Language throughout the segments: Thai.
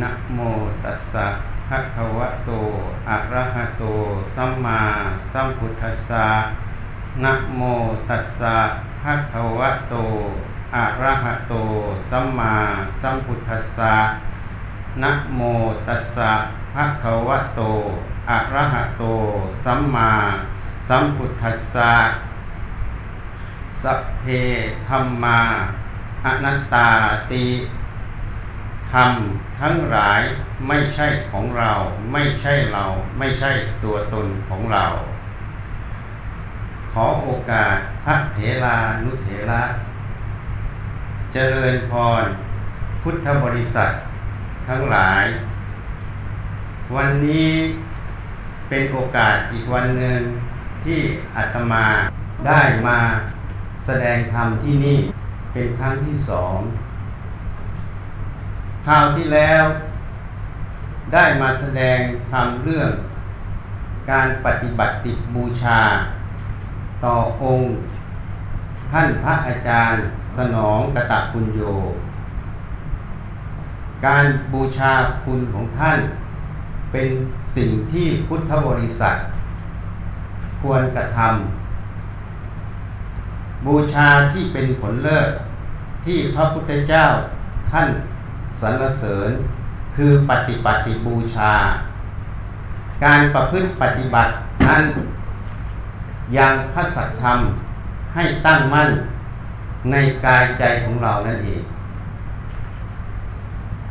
นะโมตัสสะภะคะวะโต อะระหะโต สัมมาสัมพุทธัสสะนะโมตัสสะภะคะวะโต อะระหะโต สัมมาสัมพุทธัสสะนะโมตัสสะภะคะวะโต อะระหะโต สัมมาสัมพุทธัสสะสัพเพธรรมาอนัตตาติ รมทั้งหลายไม่ใช่ของเรา ไม่ใช่เรา ไม่ใช่ตัวตนของเรา ขอโอกาสพระเถรานุเถระเจริญพร พุทธบริษัท ทั้งหลาย วันนี้เป็นโอกาสอีกวันหนึ่งที่อาตมาได้มาแสดงธรรมที่นี่เป็นครั้งที่สอง คราวที่แล้ว ได้มาแสดงทำเรื่องการปฏิบัติติบูชา ต่อองค์ ท่านพระอาจารย์สนองกตะคุณโย การบูชาคุณของท่านเป็นสิ่งที่พุทธบริษัท ควรกระทำบูชาที่เป็นผลเลิศที่พระพุทธเจ้าท่าน สรรเสริญ คือปฏิปฏิบูชา การประพฤติปฏิบัตินั้นยังพระสัจธรรมให้ตั้งมั่นในกายใจของเรานั่นเอง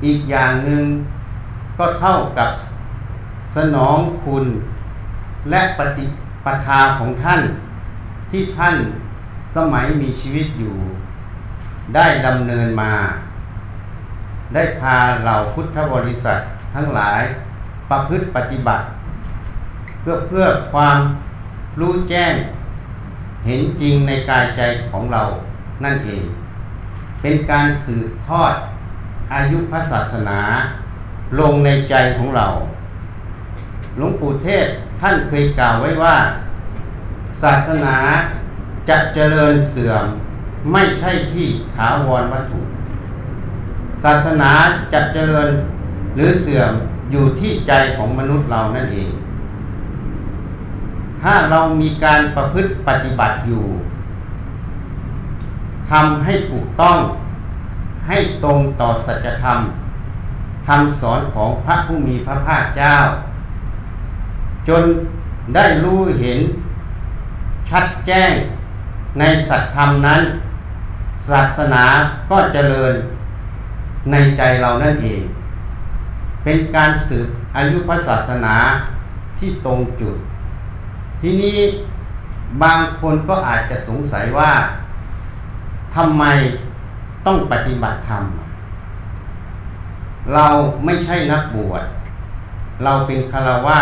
อีกอย่างหนึ่งก็เท่ากับสนองคุณและปฏิปทาของท่านที่ท่านสมัยมีชีวิตอยู่ ได้ดำเนินมา ได้พาเหล่าพุทธบริษัททั้งหลายประพฤติปฏิบัติ เพื่อเพื่อความรู้แจ้งเห็นจริงในกายใจของเรานั่นเอง เป็นการสืบทอดอายุพระศาสนา ลงในใจของเรา หลวงปู่เทศท่านเคยกล่าวไว้ว่า ศาสนาจะเจริญเสื่อมไม่ใช่ที่ถาวรวัตถุ ศาสนาจะเจริญหรือเสื่อมอยู่ที่ใจของมนุษย์เรานั่นเอง ถ้าเรามีการประพฤติปฏิบัติอยู่ทำให้ถูกต้องให้ตรงต่อสัจธรรมคำสอนของพระผู้มีพระภาคเจ้า จนได้รู้เห็น ชัดแจ้งในสัจธรรมนั้น ศาสนาก็เจริญ ในใจเรานั่นเอง เป็นการสืบอายุพระศาสนาที่ตรงจุด ทีนี้บางคนก็อาจจะสงสัยว่าทำไมต้องปฏิบัติธรรม เราไม่ใช่นักบวช เราเป็นคารวะ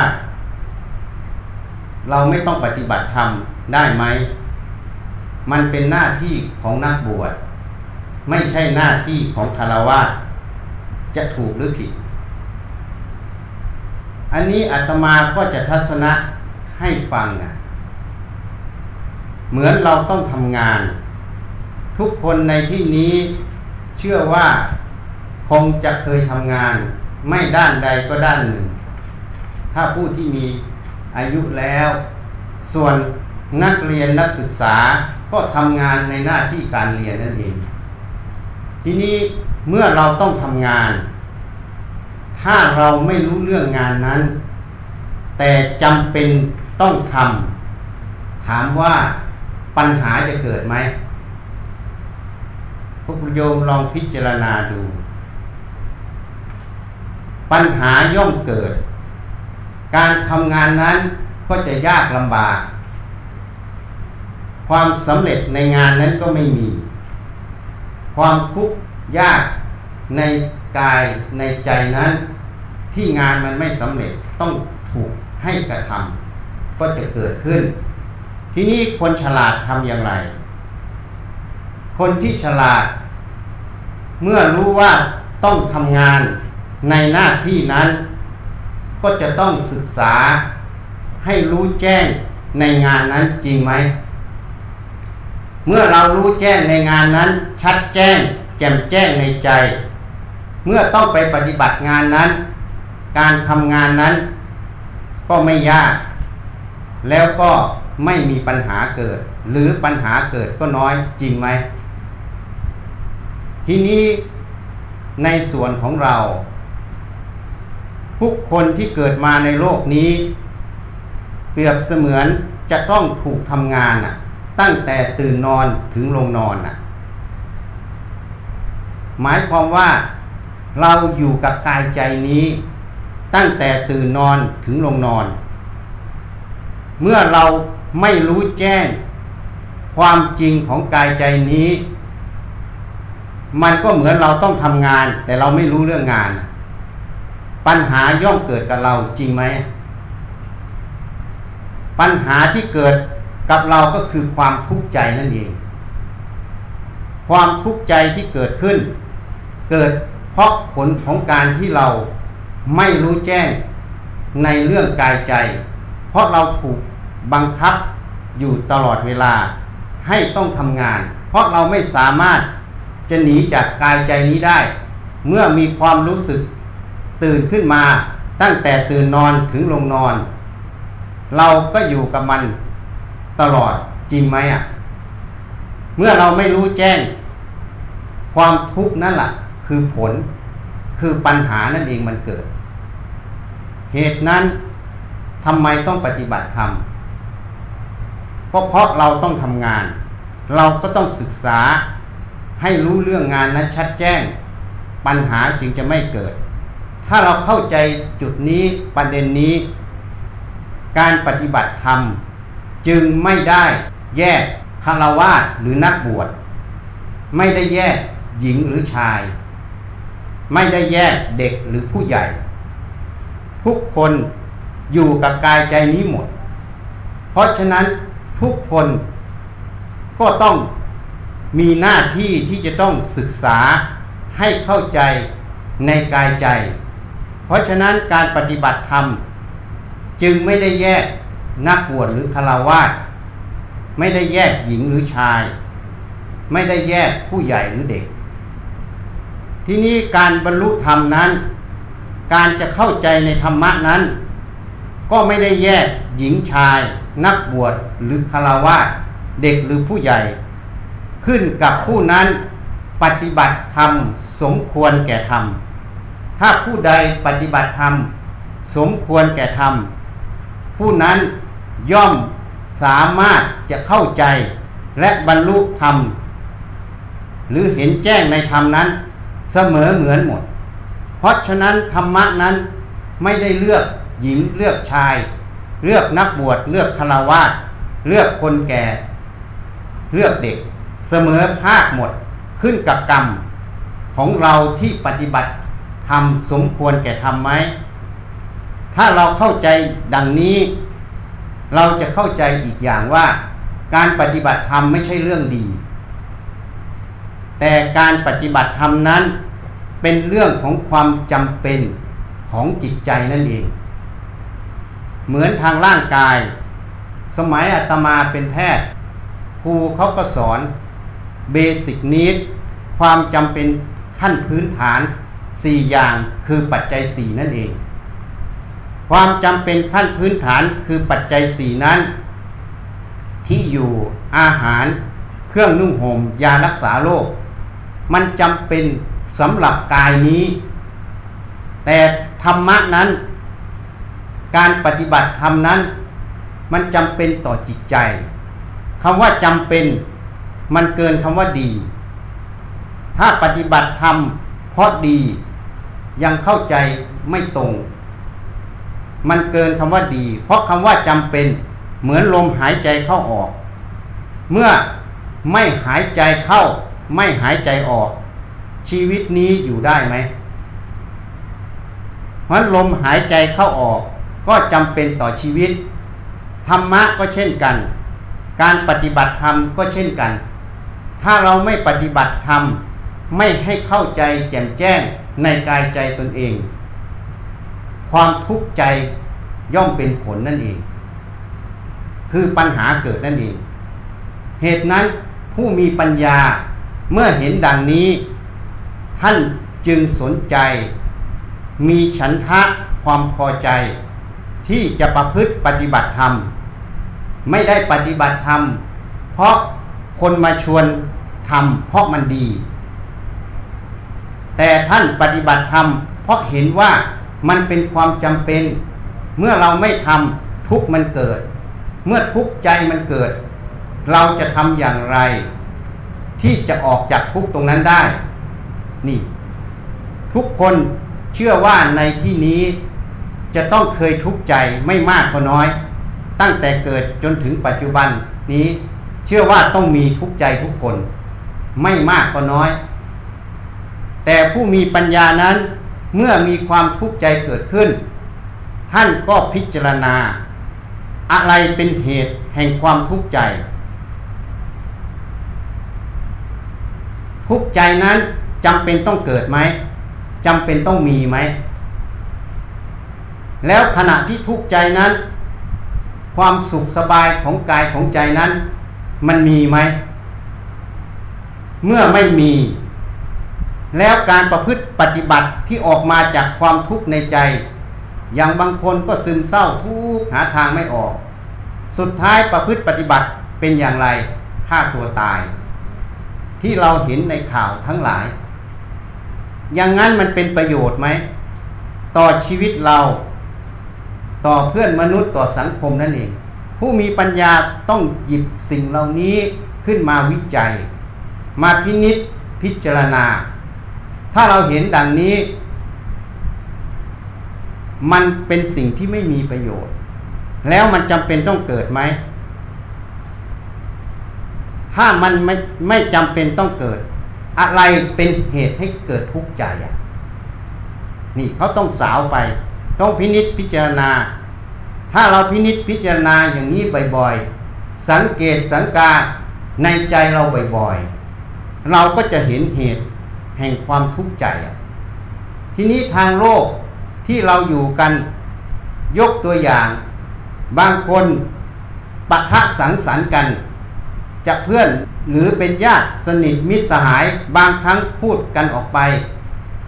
เราไม่ต้องปฏิบัติธรรมได้ไหม มันเป็นหน้าที่ของนักบวช ไม่ใช่หน้าที่ของคารวะจะถูกหรือผิด อันนี้อาตมาก็จะทัศนะให้ฟังนะเหมือนเราต้องทำงาน ทุกคนในที่นี้เชื่อว่าคงจะเคยทำงาน ไม่ด้านใดก็ด้านหนึ่ง ถ้าผู้ที่มีอายุแล้ว ส่วนนักเรียนนักศึกษาก็ทำงานในหน้าที่การเรียนนั่นเอง ทีนี้เมื่อเราต้องทำงาน ถ้าเราไม่รู้เรื่องงานนั้น แต่จำเป็นต้องทำถามว่าปัญหาจะเกิดไหมพวกโยมลองพิจารณาดู ปัญหาย่อมเกิด การทำงานนั้นก็จะยากลำบาก ความสำเร็จในงานนั้นก็ไม่มี ความทุกข์ยากในกายในใจนั้น ที่งานมันไม่สำเร็จต้องถูกให้กระทำก็จะเกิดขึ้น ทีนี้คนฉลาดทำอย่างไร คนที่ฉลาด เมื่อรู้ว่าต้องทำงานในหน้าที่นั้น ก็จะต้องศึกษาให้รู้แจ้งในงานนั้นจริงไหม เมื่อเรารู้แจ้งในงานนั้น ชัดแจ้ง แจ่มแจ้งในใจ เมื่อต้องไปปฏิบัติงานนั้น การทำงานนั้น ก็ไม่ยาก แล้วก็ไม่มีปัญหาเกิด หรือปัญหาเกิดก็น้อยจริงไหม ทีนี้ในส่วนของเราทุกคนที่เกิดมาในโลกนี้ เปรียบเสมือนจะต้องถูกทำงานน่ะ ตั้งแต่ตื่นนอนถึงลงนอนน่ะ หมายความว่าเราอยู่กับกายใจนี้ ตั้งแต่ตื่นนอนถึงลงนอน เมื่อเราไม่รู้แจ้ง ความจริงของกายใจนี้ มันก็เหมือนเราต้องทำงาน แต่เราไม่รู้เรื่องงาน ปัญหาย่อมเกิดกับเราจริงไหม ปัญหาที่เกิด กับเราก็คือความทุกข์ใจนั่นเอง ความทุกข์ใจที่เกิดขึ้น เกิดเพราะผลของการที่เราไม่รู้แจ้งในเรื่องกายใจ เพราะเราถูกบังคับอยู่ตลอดเวลาให้ต้องทำงาน เพราะเราไม่สามารถจะหนีจากกายใจนี้ได้ เมื่อมีความรู้สึกตื่นขึ้นมาตั้งแต่ตื่นนอนถึงลงนอน เราก็อยู่กับมัน ตลอดจริงไหมอะ เมื่อเราไม่รู้แจ้ง ความทุกข์นั่นแหละคือผลคือปัญหานั่นเองมันเกิด เหตุนั้นทำไมต้องปฏิบัติธรรมก็เพราะเราต้องทำงาน เราก็ต้องศึกษาให้รู้เรื่องงานนั้นชัดแจ้ง ปัญหาจึงจะไม่เกิด ถ้าเราเข้าใจจุดนี้ประเด็นนี้ การปฏิบัติธรรม จึงไม่ได้แยกคารวาสหรือนักบวช ไม่ได้แยกหญิงหรือชาย ไม่ได้แยกเด็กหรือผู้ใหญ่ ทุกคนอยู่กับกายใจนี้หมด เพราะฉะนั้นทุกคนก็ต้องมีหน้าที่ที่จะต้องศึกษาให้เข้าใจในกายใจ เพราะฉะนั้นการปฏิบัติธรรม จึงไม่ได้แยก นักบวชหรือคารวาสไม่ได้แยกหญิงหรือชาย ไม่ได้แยกผู้ใหญ่หรือเด็ก ที่นี้การบรรลุธรรมนั้น การจะเข้าใจในธรรมะนั้น ก็ไม่ได้แยกหญิงชาย นักบวชหรือคารวาสเด็กหรือผู้ใหญ่ ขึ้นกับผู้นั้นปฏิบัติธรรมสมควรแก่ธรรม ถ้าผู้ใดปฏิบัติธรรม สมควรแก่ธรรม ผู้นั้น ย่อมสามารถจะเข้าใจและบรรลุธรรม หรือเห็นแจ้งในธรรมนั้น เสมอเหมือนหมด เพราะฉะนั้นธรรมะนั้นไม่ได้เลือกหญิงเลือกชาย เลือกนักบวชเลือกคารวาสเลือกคนแก่ เลือกเด็ก เสมอภาคหมดขึ้นกับกรรม ของเราที่ปฏิบัติทำสมควรแก่ทำไหม ถ้าเราเข้าใจดังนี้ เราจะเข้าใจอีกอย่างว่า การปฏิบัติธรรมไม่ใช่เรื่องดี แต่การปฏิบัติธรรมนั้นเป็นเรื่องของความจำเป็นของจิตใจนั่นเอง เหมือนทางร่างกาย สมัยอาตมาเป็นแพทย์ครูเขาก็สอนเบสิกนิดความจำเป็นขั้นพื้นฐาน 4 อย่างคือปัจจัย 4 นั่นเอง ความจำเป็นขั้นพื้นฐานคือปัจจัยสี่นั้น ที่อยู่อาหาร เครื่องนุ่งห่มยารักษาโรคมันจำเป็นสำหรับกายนี้ แต่ธรรมะนั้น การปฏิบัติธรรมนั้น มันจำเป็นต่อจิตใจคำว่าจำเป็น มันเกินคำว่าดี ถ้าปฏิบัติธรรมเพราะดี ยังเข้าใจไม่ตรง มันเกินคำว่าดี เพราะคำว่าจำเป็นเหมือนลมหายใจเข้าออก เมื่อไม่หายใจเข้า ไม่หายใจออก ชีวิตนี้อยู่ได้ไหมเพราะลมหายใจเข้าออก ก็จำเป็นต่อชีวิต ธรรมะก็เช่นกัน การปฏิบัติธรรมก็เช่นกัน ถ้าเราไม่ปฏิบัติธรรมไม่ให้เข้าใจแจ่มแจ้งในกายใจตนเอง ความทุกข์ใจย่อมเป็นผลนั่นเอง คือปัญหาเกิดนั่นเอง เหตุนั้นผู้มีปัญญาเมื่อเห็นดังนี้ ท่านจึงสนใจ มีฉันทะความพอใจ ที่จะประพฤติปฏิบัติธรรม ไม่ได้ปฏิบัติธรรม เพราะคนมาชวนทำเพราะมันดี แต่ท่านปฏิบัติธรรมเพราะเห็นว่า มันเป็นความจำเป็น เมื่อเราไม่ทำทุกมันเกิด เมื่อทุกใจมันเกิด เราจะทำอย่างไร ที่จะออกจากทุกตรงนั้นได้ นี่ ทุกคนเชื่อว่าในที่นี้จะต้องเคยทุกข์ใจไม่มากก็น้อย ตั้งแต่เกิดจนถึงปัจจุบันนี้ เชื่อว่าต้องมีทุกข์ใจทุกคน ไม่มากก็น้อย แต่ผู้มีปัญญานั้น เมื่อมีความทุกข์ใจเกิดขึ้น ท่านก็พิจารณา อะไรเป็นเหตุแห่งความทุกข์ใจ ทุกข์ใจนั้นจำเป็นต้องเกิดไหมจำเป็นต้องมีไหม แล้วขณะที่ทุกข์ใจนั้น ความสุขสบายของกายของใจนั้น มันมีไหม เมื่อไม่มี แล้วการประพฤติปฏิบัติที่ออกมาจากความทุกข์ในใจ อย่างบางคนก็ซึมเศร้าทุกหาทางไม่ออก สุดท้ายประพฤติปฏิบัติเป็นอย่างไรฆ่าตัวตาย ที่เราเห็นในข่าวทั้งหลาย อย่างนั้นมันเป็นประโยชน์ไหม ต่อชีวิตเรา ต่อเพื่อนมนุษย์ต่อสังคมนั่นเอง ผู้มีปัญญาต้องหยิบสิ่งเหล่านี้ขึ้นมาวิจัย มาพินิษพิจารณา ถ้าเราเห็นดังนี้ มันเป็นสิ่งที่ไม่มีประโยชน์ แล้วมันจำเป็นต้องเกิดไหม ถ้ามันไม่ไม่จำเป็นต้องเกิด อะไรเป็นเหตุให้เกิดทุกข์ใจอะนี่เขาต้องสาวไป ต้องพินิษพิจารณา ถ้าเราพินิษพิจารณาอย่างนี้บ่อยๆ สังเกตสังกาในใจเราบ่อยๆ เราก็จะเห็นเหตุ แห่งความทุกข์ใจ ทีนี้ทางโลกที่เราอยู่กันยกตัวอย่าง บางคนปะทะสังสรรค์กัน จะเพื่อนหรือเป็นญาติสนิทมิตรสหายบางครั้งพูดกันออกไป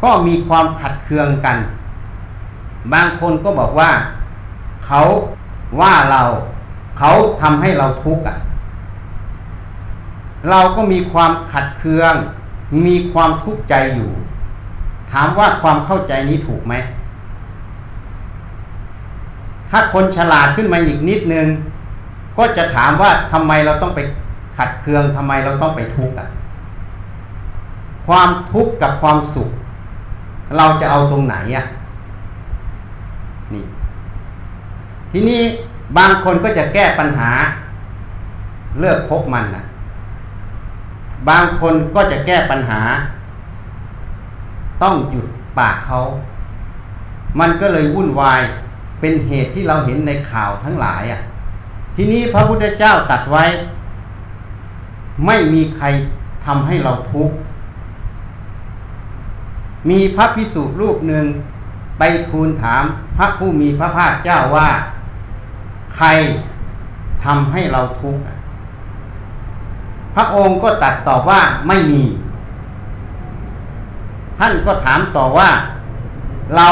ก็มีความขัดเคืองกัน บางคนก็บอกว่า เขาว่าเราเขาทำให้เราทุกข์อะ เราก็มีความขัดเคือง มีความทุกข์ใจอยู่ ถามว่าความเข้าใจนี้ถูกไหม ถ้าคนฉลาดขึ้นมาอีกนิดนึง ก็จะถามว่าทำไมเราต้องไปขัดเคืองทำไมเราต้องไปทุกข์อะ ความทุกข์กับความสุข เราจะเอาตรงไหนอะ นี่ ทีนี้บางคนก็จะแก้ปัญหา เลิกพบมันนะ บางคนก็จะแก้ปัญหา ต้องหยุดปากเขา มันก็เลยวุ่นวายเป็นเหตุที่เราเห็นในข่าวทั้งหลายอะ ทีนี้พระพุทธเจ้าตัดไว้ ไม่มีใครทำให้เราทุกข์มีพระพิสุรูปหนึ่งไปทูลถามพระผู้มีพระภาคเจ้าว่า ใครทำให้เราทุกข์ พระองค์ก็ตัดตอบว่าไม่มี ท่านก็ถามต่อว่า เรา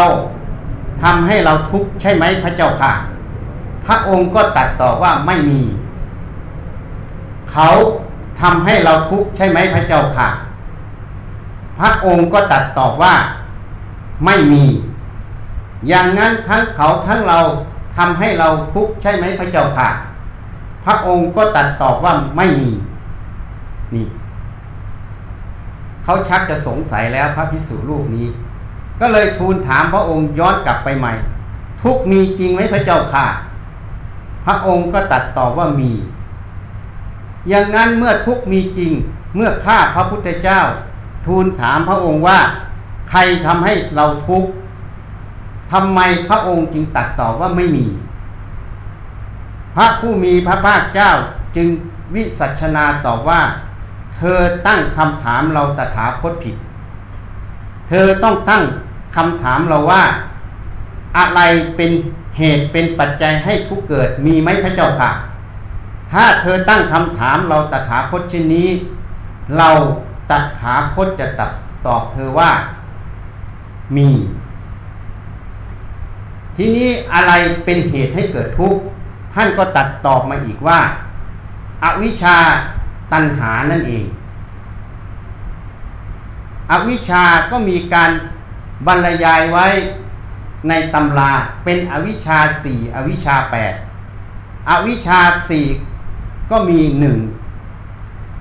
ทำให้เราทุกข์ใช่ไหมพระเจ้าค่ะ พระองค์ก็ตัดต่อว่าไม่มี เขาทำให้เราทุกข์ใช่ไหมพระเจ้าค่ะ พระองค์ก็ตัดตอบว่าไม่มี อย่างนั้นทั้งเขาทั้งเราทำให้เราทุกข์ใช่ไหมพระเจ้าค่ะ พระองค์ก็ตัดตอบว่าไม่มี นี่ เขาชักจะสงสัยแล้วพระพิสุรูปนี้ ก็เลยทูลถามพระองค์ย้อนกลับไปใหม่ ทุกมีจริงไหมพระเจ้าค่ะ พระองค์ก็ตัดตอบว่ามี อย่างนั้นเมื่อทุกมีจริง เมื่อข้าพระพุทธเจ้า ทูลถามพระองค์ว่า ใครทำให้เราทุกข์ทำไมพระองค์จึงตัดตอบว่าไม่มี พระผู้มีพระภาคเจ้าจึงวิสัชนาตอบว่า เธอตั้งคำถามเราตถาคตผิด เธอต้องตั้งคำถามเราว่า อะไรเป็นเหตุเป็นปัจจัยให้ทุกเกิดมีไหมพระเจ้าค่ะ ถ้าเธอตั้งคำถามเราตถาคตเช่นนี้ เราตถาคตจะตัดตอบเธอว่ามี ทีนี้อะไรเป็นเหตุให้เกิดทุกข์ท่านก็ตัดตอบมาอีกว่าอาวิชชา ตัณหานั่นเอง อวิชชาก็มีการบรรยายไว้ในตำราเป็นอวิชชาสี่อวิชชาแปดอวิชชาสี่ก็มีหนึ่ง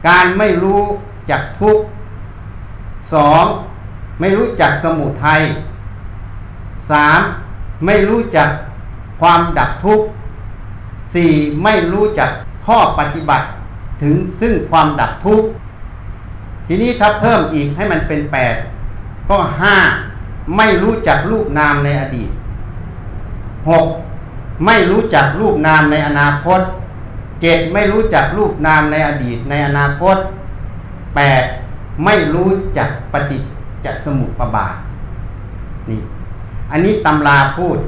การไม่รู้จักทุกสองไม่รู้จักสมุทัยสามไม่รู้จักความดับทุกข์สี่ไม่รู้จักข้อปฏิบัติ ถึงซึ่งความดับทุกข์ทีนี้ถ้าเพิ่มอีกให้มันเป็นแปดก็ห้าไม่รู้จักรูปนามในอดีตหกไม่รู้จักรูปนามในอนาคตเจ็ดไม่รู้จักรูปนามในอดีตในอนาคตแปดไม่รู้จักปฏิจจสมุปบาทนี่อันนี้ตำราพูด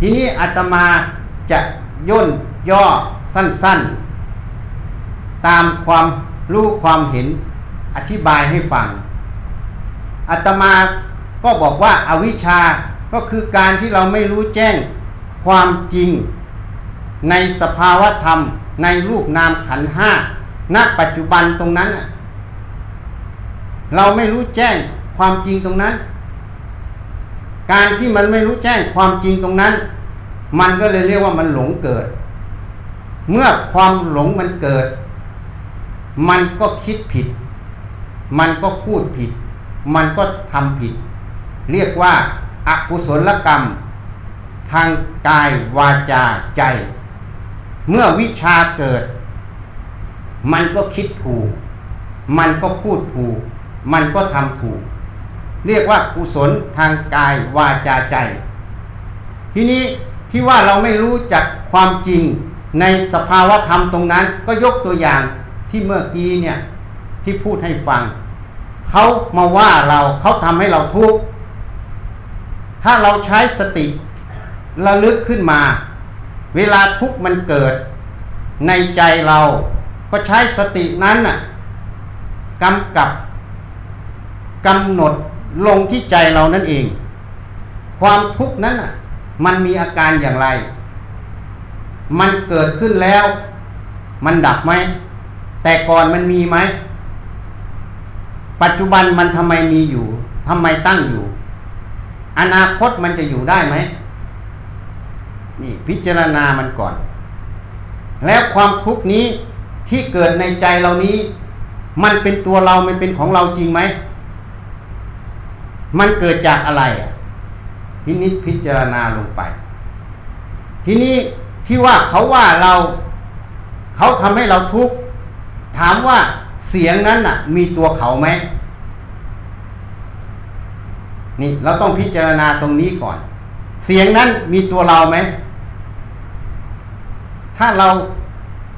ทีนี้อาตมาจะย่นย่อสั้น ๆ ตามความรู้ความเห็นอธิบายให้ฟังอาตมาก็บอกว่าอาวิชชาก็คือการที่เราไม่รู้แจ้งความจริง ในสภาวะธรรม ในรูปนามขันห้าณปัจจุบันตรงนั้น เราไม่รู้แจ้งความจริงตรงนั้น การที่มันไม่รู้แจ้งความจริงตรงนั้น มันก็เลยเรียกว่ามันหลงเกิด เมื่อความหลงมันเกิด มันก็คิดผิด มันก็พูดผิด มันก็ทำผิด เรียกว่าอากุศลกรรม ทางกายวาจาใจ เมื่อวิชาเกิด มันก็คิดถูก มันก็พูดถูก มันก็ทำถูก เรียกว่ากุศลทางกายวาจาใจ ทีนี้ที่ว่าเราไม่รู้จักความจริงในสภาวะธรรมตรงนั้นก็ยกตัวอย่าง ที่เมื่อกี้เนี่ยที่พูดให้ฟัง เขามาว่าเราเขาทำให้เราทุกข์ถ้าเราใช้สติระลึกขึ้นมา เวลาทุกข์มันเกิด ในใจเราก็ใช้สตินั้นน่ะกำกับกำหนดลงที่ใจเรานั่นเอง ความทุกข์นั้นน่ะมันมีอาการอย่างไร มันเกิดขึ้นแล้ว มันดับไหม แต่ก่อนมันมีไหม ปัจจุบันมันทำไมมีอยู่ทำไมตั้งอยู่ อนาคตมันจะอยู่ได้ไหม นี่พิจารณามันก่อน แล้วความทุกข์นี้ที่เกิดในใจเรานี้ มันเป็นตัวเรา มันเป็นของเราจริงไหม มันเกิดจากอะไรทีนี้พิจารณาลงไป ทีนี้ที่ว่าเขาว่าเรา เขาทำให้เราทุกข์ ถามว่าเสียงนั้นน่ะ มีตัวเขาไหมนี่เราต้องพิจารณาตรงนี้ก่อน เสียงนั้นมีตัวเราไหม ถ้าเรา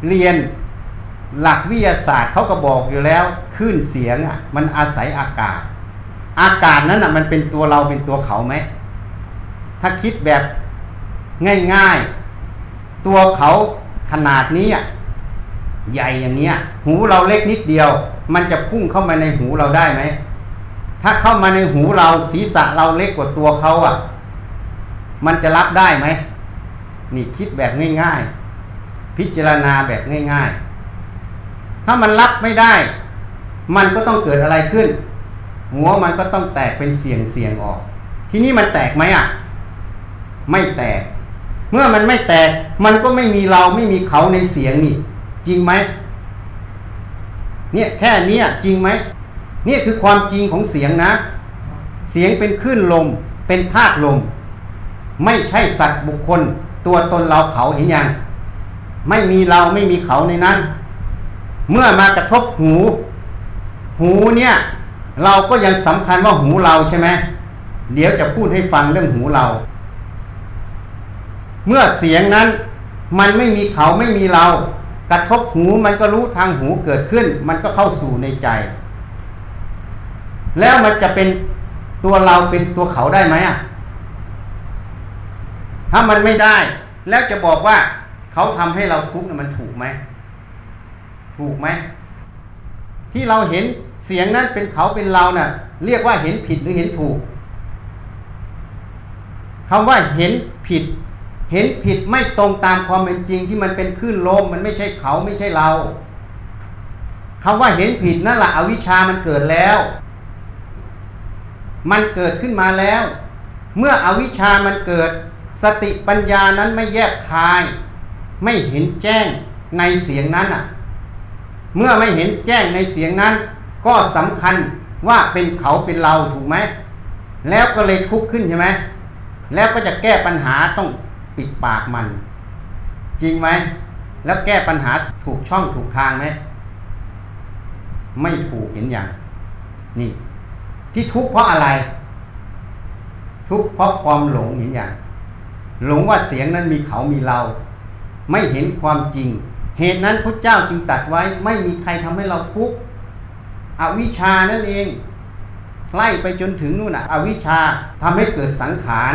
เรียนหลักวิทยาศาสตร์เขาก็บอกอยู่แล้วคลื่นเสียงอะ มันอาศัยอากาศ อากาศนั้นอะ มันเป็นตัวเราเป็นตัวเขาไหม ถ้าคิดแบบง่ายๆ ตัวเขาขนาดนี้อะ ใหญ่อย่างเนี้ย หูเราเล็กนิดเดียว มันจะพุ่งเข้ามาในหูเราได้ไหมถ้าเข้ามาในหูเราศีรษะเราเล็กกว่าตัวเขาอะ มันจะรับได้ไหมนี่คิดแบบง่ายๆ พิจารณาแบบง่าย ๆ ถ้ามันรับไม่ได้ มันก็ต้องเกิดอะไรขึ้น หัวมันก็ต้องแตกเป็นเสียงเสียงออก ทีนี้มันแตกไหมอะ ไม่แตก เมื่อมันไม่แตก มันก็ไม่มีเราไม่มีเขาในเสียงนี่ จริงไหมเนี่ยแค่นี้จริงไหมนี่คือความจริงของเสียงนะ เสียงเป็นคลื่นลมเป็นธาตุลม ไม่ใช่สัตว์บุคคล ตัวตนเราเขาเห็นยังไม่มีเราไม่มีเขาในนั้น เมื่อมากระทบหู หูเนี่ย เราก็ยังสำคัญว่าหูเราใช่ไหมเดี๋ยวจะพูดให้ฟังเรื่องหูเรา เมื่อเสียงนั้น มันไม่มีเขาไม่มีเรา กระทบหูมันก็รู้ทางหูเกิดขึ้น มันก็เข้าสู่ในใจ แล้วมันจะเป็นตัวเราเป็นตัวเขาได้ไหมอะ ถ้ามันไม่ได้ แล้วจะบอกว่าเขาทำให้เราทุกข์มันถูกไหม ถูกไหม ที่เราเห็นเสียงนั้นเป็นเขาเป็นเราเนะ่ะ เรียกว่าเห็นผิดหรือเห็นถูกคำว่าเห็นผิด เห็นผิดไม่ตรงตามความเป็นจริงที่มันเป็นคลื่นลมมันไม่ใช่เขาไม่ใช่เราคำว่าเห็นผิดนั่นแหละอวิชามันเกิดแล้ว มันเกิดขึ้นมาแล้ว เมื่ออวิชามันเกิด สติปัญญานั้นไม่แยกคาย ไม่เห็นแจ้งในเสียงนั้นอะ เมื่อไม่เห็นแจ้งในเสียงนั้น ก็สำคัญว่าเป็นเขาเป็นเราถูกไหมแล้วก็เลยทุกขึ้นใช่ไหมแล้วก็จะแก้ปัญหาต้อง ปิดปากมัน จริงไหม แล้วแก้ปัญหาถูกช่องถูกทางไหมไม่ถูกเห็นอย่าง นี่ ที่ทุกข์เพราะอะไร ทุกข์เพราะความหลงเห็นอย่าง หลงว่าเสียงนั้นมีเขามีเรา ไม่เห็นความจริง เหตุนั้นพระเจ้าจึงตัดไว้ ไม่มีใครทำให้เราทุกข์อวิชานั่นเองไล่ไปจนถึงนู่นอะ อวิชชาทำให้เกิดสังขาร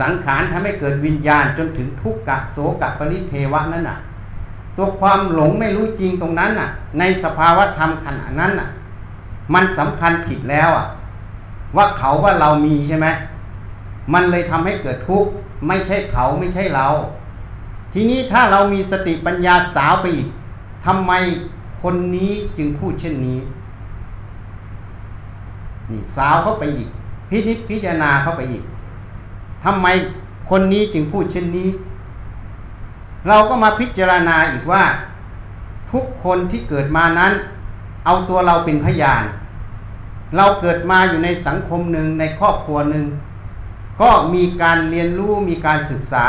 สังขารทำให้เกิดวิญญาณจนถึงทุกขะโสกะปริเทวะนั่นน่ะ ตัวความหลงไม่รู้จริงตรงนั้นน่ะ ในสภาวะธรรมขณะนั้นน่ะ มันสำคัญผิดแล้วอะ ว่าเขาว่าเรามีใช่ไหมมันเลยทำให้เกิดทุกข์ไม่ใช่เขาไม่ใช่เรา ทีนี้ถ้าเรามีสติปัญญาสาวไปอีกทำไมคนนี้จึงพูดเช่นนี้ นี่สาวเข้าไปอีก พิจิตพิจารณาเข้าไปอีก ทำไมคนนี้จึงพูดเช่นนี้ เราก็มาพิจารณาอีกว่า ทุกคนที่เกิดมานั้น เอาตัวเราเป็นพยาน เราเกิดมาอยู่ในสังคมหนึ่งในครอบครัวหนึ่ง ก็มีการเรียนรู้มีการศึกษา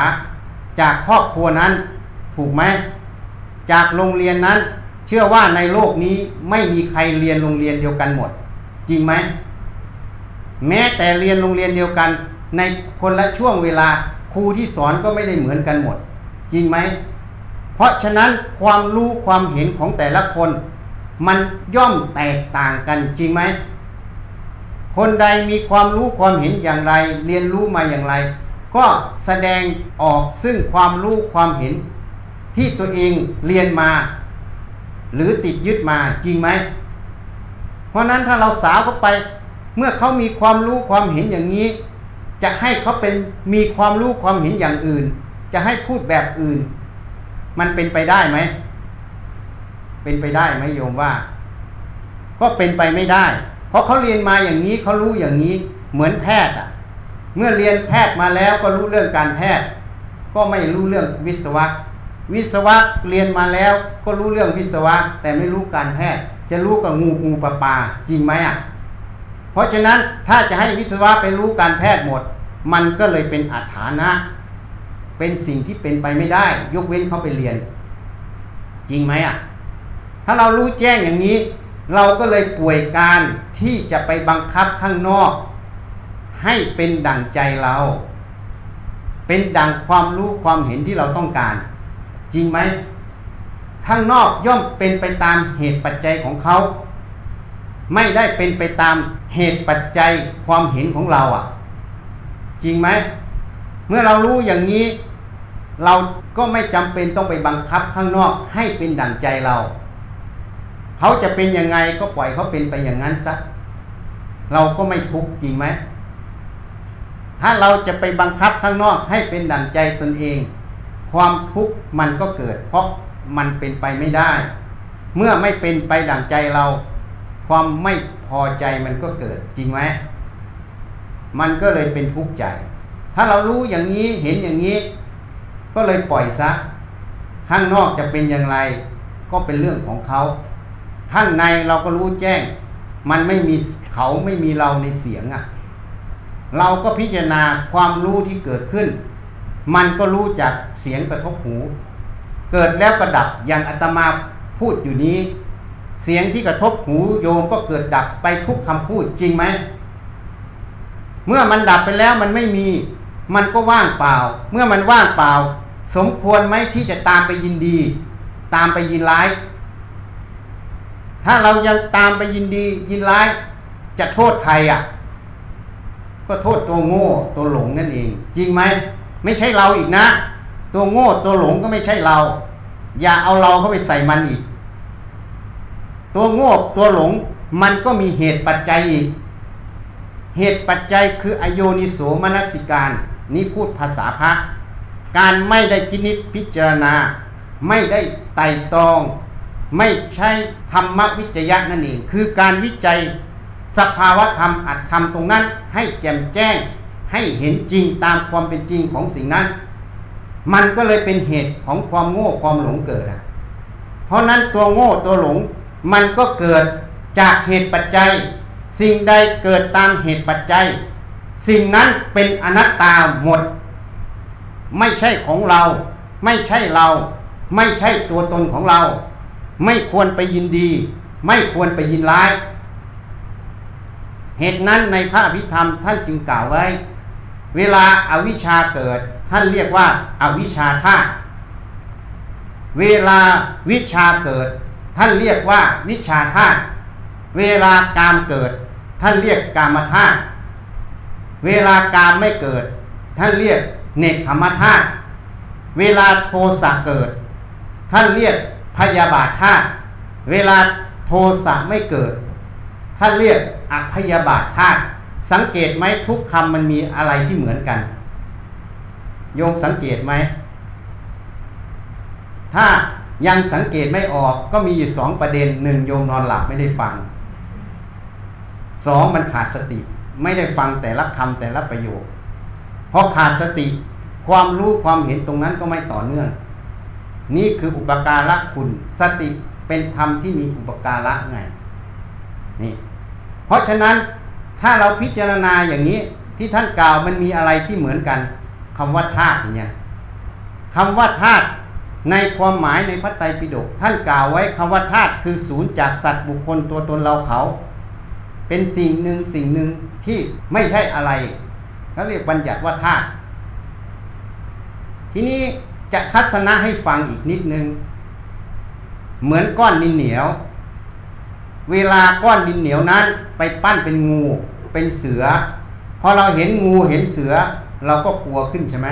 จากครอบครัวนั้นถูกไหมจากโรงเรียนนั้น เชื่อว่าในโลกนี้ไม่มีใครเรียนโรงเรียนเดียวกันหมด จริงไหมแม้แต่เรียนโรงเรียนเดียวกัน ในคนละช่วงเวลาครูที่สอนก็ไม่ได้เหมือนกันหมด จริงไหม เพราะฉะนั้นความรู้ความเห็นของแต่ละคน มันย่อมแตกต่างกันจริงไหม คนใดมีความรู้ความเห็นอย่างไร เรียนรู้มาอย่างไร ก็แสดงออกซึ่งความรู้ความเห็น ที่ตัวเองเรียนมา หรือติดยึดมาจริงไหม เพราะนั้นถ้าเราสาวเข้าไปเมื่อเขามีความรู้ความเห็นอย่างนี้ จะให้เขาเป็นมีความรู้ความเห็นอย่างอื่น จะให้พูดแบบอื่น มันเป็นไปได้ไหม เป็นไปได้ไหมโยมว่า ก็เป็นไปไม่ได้ เพราะเขาเรียนมาอย่างนี้เขารู้อย่างนี้เหมือนแพทย์อะ เมื่อเรียนแพทย์มาแล้วก็รู้เรื่องการแพทย์ ก็ไม่รู้เรื่องวิศวะ วิศวะเรียนมาแล้วก็รู้เรื่องวิศวะ แต่ไม่รู้การแพทย์ จะรู้กับงูงูปลาปลาจริงไหมอะ เพราะฉะนั้นถ้าจะให้วิศวะไปรู้การแพทย์หมด มันก็เลยเป็นอัฐานะ เป็นสิ่งที่เป็นไปไม่ได้ ยกเว้นเขาไปเรียน จริงไหมอะ ถ้าเรารู้แจ้งอย่างนี้ เราก็เลยป่วยการที่จะไปบังคับข้างนอก ให้เป็นดั่งใจเรา เป็นดั่งความรู้ความเห็นที่เราต้องการ จริงไหมข้างนอกย่อมเป็นไปตามเหตุปัจจัยของเขา ไม่ได้เป็นไปตามเหตุปัจจัยความเห็นของเราอะ จริงไหม เมื่อเรารู้อย่างนี้ เราก็ไม่จำเป็นต้องไปบังคับข้างนอกให้เป็นดั่งใจเรา เขาจะเป็นยังไงก็ปล่อยเขาเป็นไปอย่างนั้นซะเราก็ไม่ทุกข์จริงไหม ถ้าเราจะไปบังคับข้างนอกให้เป็นดั่งใจตนเอง ความทุกข์มันก็เกิด เพราะมันเป็นไปไม่ได้ เมื่อไม่เป็นไปดั่งใจเรา ความไม่พอใจมันก็เกิดจริงไหม มันก็เลยเป็นทุกข์ใจ ถ้าเรารู้อย่างนี้เห็นอย่างนี้ ก็เลยปล่อยซะข้างนอกจะเป็นอย่างไร ก็เป็นเรื่องของเขาข้างในเราก็รู้แจ้ง มันไม่มีเขาไม่มีเราในเสียงอะ่ะ เราก็พิจารณาความรู้ที่เกิดขึ้น มันก็รู้จากเสียงกระทบหู เกิดแล้วก็ดับอย่างอาตมาพูดอยู่นี้ เสียงที่กระทบหูโยมก็เกิดดับไปทุกคำพูดจริงไหม เมื่อมันดับไปแล้วมันไม่มี มันก็ว่างเปล่า เมื่อมันว่างเปล่า สมควรไหมที่จะตามไปยินดี ตามไปยินร้าย ถ้าเรายังตามไปยินดี ยินร้าย จะโทษใครอะ ก็โทษตัวโง่ตัวหลงนั่นเอง จริงไหมไม่ใช่เราอีกนะ ตัวโง่ตัวหลงก็ไม่ใช่เรา อย่าเอาเราเข้าไปใส่มันอีก ตัวโง่ตัวหลงมันก็มีเหตุปัจจัยอีก เหตุปัจจัยคืออโยนิโสมนสิการ นี่พูดภาษาพระการไม่ได้พินิจพิจารณา ไม่ได้ไต่ตอง ไม่ใช่ธรรมวิจยะนั่นเอง คือการวิจัยสภาวธรรมอัตธรรมตรงนั้น ให้แจ่มแจ้ง ให้เห็นจริงตามความเป็นจริงของสิ่งนั้น มันก็เลยเป็นเหตุของความโง่ความหลงเกิด เพราะนั้นตัวโง่ตัวหลง มันก็เกิดจากเหตุปัจจัย สิ่งใดเกิดตามเหตุปัจจัย สิ่งนั้นเป็นอนัตตาหมด ไม่ใช่ของเรา ไม่ใช่เรา ไม่ใช่ตัวตนของเรา ไม่ควรไปยินดี ไม่ควรไปยินร้าย เหตุนั้นในพระอภิธรรมท่านจึงกล่าวไว้ เวลาอาวิชชาเกิด ท่านเรียกว่าอาวิชชาธาตุเวลาวิชาเกิด ท่านเรียกว่าวิชาธาตุเวลากามเกิด ท่านเรียกกามธาตุเวลากามไม่เกิด ท่านเรียกเนคขมธาตุเวลาโทสะเกิด ท่านเรียกพยาบาทธาตุเวลาโทสะไม่เกิด ท่านเรียกอพยาบาทธาตุสังเกตไหมทุกคำมันมีอะไรที่เหมือนกัน โยมสังเกตไหม ถ้ายังสังเกตไม่ออกก็มีอยู่สองประเด็นหนึ่งโยมนอนหลับไม่ได้ฟัง สองมันขาดสติ ไม่ได้ฟังแต่ละคำแต่ละประโยคเพราะขาดสติความรู้ความเห็นตรงนั้นก็ไม่ต่อเนื่อง นี่คืออุปการะคุณ สติเป็นธรรมที่มีอุปการะไงนี่ เพราะฉะนั้นถ้าเราพิจารณาอย่างนี้ที่ท่านกล่าวมันมีอะไรที่เหมือนกันคำว่าธาตุเนี่ยคำว่าธาตุในความหมายในพระไตรปิฎกท่านกล่าวไว้คำว่าธาตุคือศูนย์จากสัตว์บุคคลตัวตนเราเขา เป็นสิ่งหนึ่งสิ่งหนึ่งที่ไม่ใช่อะไรเขาเรียกบัญญัติว่าธาตุทีนี้จะทัศนะให้ฟังอีกนิดนึง เหมือนก้อนดินเหนียว เวลาก้อนดินเหนียวนั้น ไปปั้นเป็นงูเป็นเสือ พอเราเห็นงูเห็นเสือ เราก็กลัวขึ้นใช่ไหม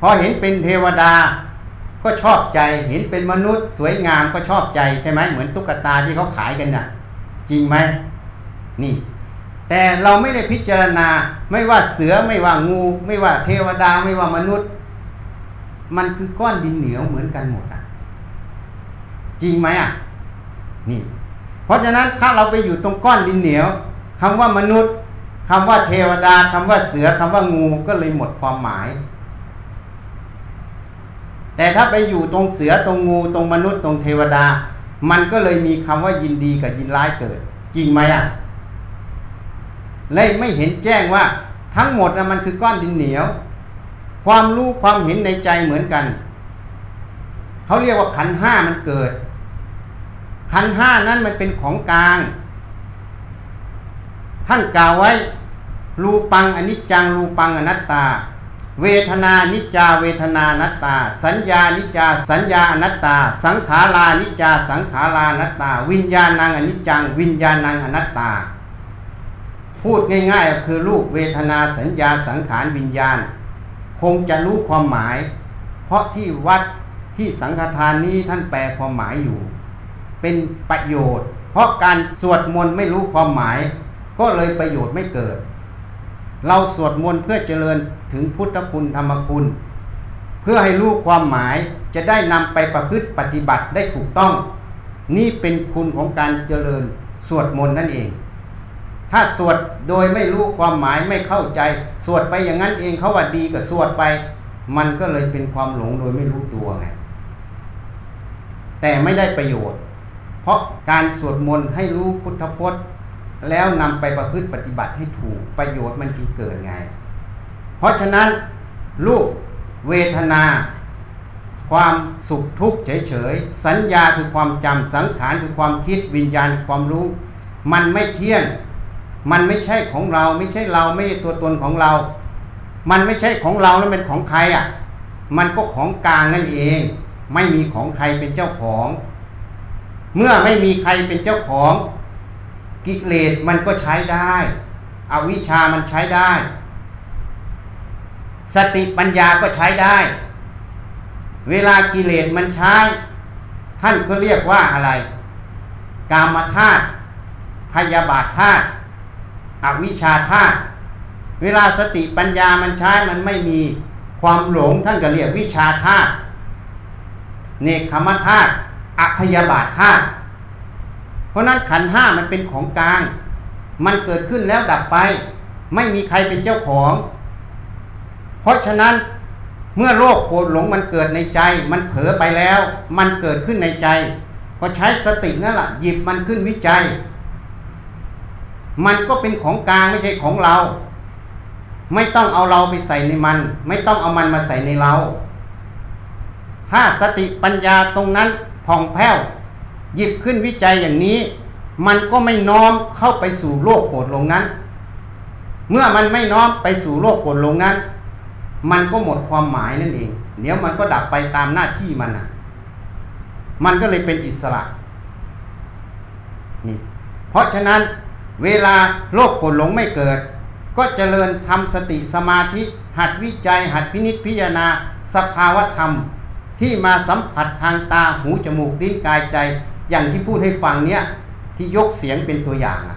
พอเห็นเป็นเทวดาก็ชอบใจ เห็นเป็นมนุษย์สวยงามก็ชอบใจใช่ไหมเหมือนตุ๊กตาที่เขาขายกันน่ะ จริงไหมนี่ แต่เราไม่ได้พิจารณาไม่ว่าเสือไม่ว่างู ไม่ว่าเทวดาไม่ว่ามนุษย์ มันคือก้อนดินเหนียวเหมือนกันหมดอะ จริงไหมอะ นี่ เพราะฉะนั้นถ้าเราไปอยู่ตรงก้อนดินเหนียวคำว่ามนุษย์คำว่าเทวดาคำว่าเสือคำว่างูก็เลยหมดความหมายแต่ถ้าไปอยู่ตรงเสือตรงงูตรงมนุษย์ตรงเทวดา มันก็เลยมีคำว่ายินดีกับยินร้ายเกิด จริงไหมอะเลยไม่เห็นแจ้งว่า ทั้งหมดนะมันคือก้อนดินเหนียว ความรู้ความเห็นในใจเหมือนกันเขาเรียกว่าขันห้ามันเกิด ขันห้านั้นมันเป็นของกลาง ท่านกล่าวไว้รูปังอนิจจังรูปังอนัตตา เวทนานิจาเวทนานัตตา สัญญานิจาสัญญาอนัตตา สังขารานิจาสังขารานัตตา วิญญาณังอนิจจัง วิญญาณังอนัตตา พูดง่ายๆคือรูปเวทนาสัญญาสังขารวิญญาณ คงจะรู้ความหมาย เพราะที่วัดที่สังฆทานนี้ท่านแปลความหมายอยู่ เป็นประโยชน์ เพราะการสวดมนต์ไม่รู้ความหมาย ก็เลยประโยชน์ไม่เกิด เราสวดมนต์เพื่อเจริญถึงพุทธคุณธรรมคุณ เพื่อให้รู้ความหมายจะได้นำไปประพฤติปฏิบัติได้ถูกต้อง นี่เป็นคุณของการเจริญสวดมนต์นั่นเอง ถ้าสวดโดยไม่รู้ความหมายไม่เข้าใจ สวดไปอย่างนั้นเองเขาว่าดีก็สวดไป มันก็เลยเป็นความหลงโดยไม่รู้ตัวไงแต่ไม่ได้ประโยชน์ เพราะการสวดมนต์ให้รู้พุทธพจน์ แล้วนำไปประพฤติปฏิบัติให้ถูกประโยชน์มันจึงเกิดไง เพราะฉะนั้นรูปเวทนา ความสุขทุกข์เฉยๆ สัญญาคือความจำสังขารคือความคิดวิญญาณความรู้ มันไม่เที่ยง มันไม่ใช่ของเราไม่ใช่เราไม่ใช่ตัวตนของเรา มันไม่ใช่ของเราแล้วเป็นของใครอะ มันก็ของกลางนั่นเอง ไม่มีของใครเป็นเจ้าของ เมื่อไม่มีใครเป็นเจ้าของ กิเลสมันก็ใช้ได้ อวิชามันใช้ได้ สติปัญญาก็ใช้ได้ เวลากิเลสมันใช้ ท่านก็เรียกว่าอะไร กามธาตุพยาบาทธาตุอวิชชาธาตุเวลาสติปัญญามันใช้มันไม่มีความหลงท่านก็เรียกวิชาธาตุเนคขมธาตุอภยาบาทธาตุ ราะนั้นขันห้ามันเป็นของกลาง มันเกิดขึ้นแล้วดับไป ไม่มีใครเป็นเจ้าของ เพราะฉะนั้นเมื่อโลกโกรธหลงมันเกิดในใจ มันเผลอไปแล้ว มันเกิดขึ้นในใจ ก็ใช้สตินั่นแหละหยิบมันขึ้นวิจัย มันก็เป็นของกลางไม่ใช่ของเรา ไม่ต้องเอาเราไปใส่ในมัน ไม่ต้องเอามันมาใส่ในเรา ถ้าสติปัญญาตรงนั้นผ่องแผ้ว หยิบขึ้นวิจัยอย่างนี้ มันก็ไม่น้อมเข้าไปสู่โลกโกรธลงนั้น เมื่อมันไม่น้อมไปสู่โลกโกรธลงนั้น มันก็หมดความหมายนั่นเองเดี๋ยวมันก็ดับไปตามหน้าที่มันนะมันก็เลยเป็นอิสระนี่เพราะฉะนั้นเวลาโลกโกรธลงไม่เกิด ก็เจริญทำสติสมาธิ หัดวิจัย หัดพินิจพิจารณาสภาวธรรมที่มาสัมผัสทางตาหูจมูกลิ้นกายใจ อย่างที่พูดให้ฟังเนี้ยที่ยกเสียงเป็นตัวอย่างอะ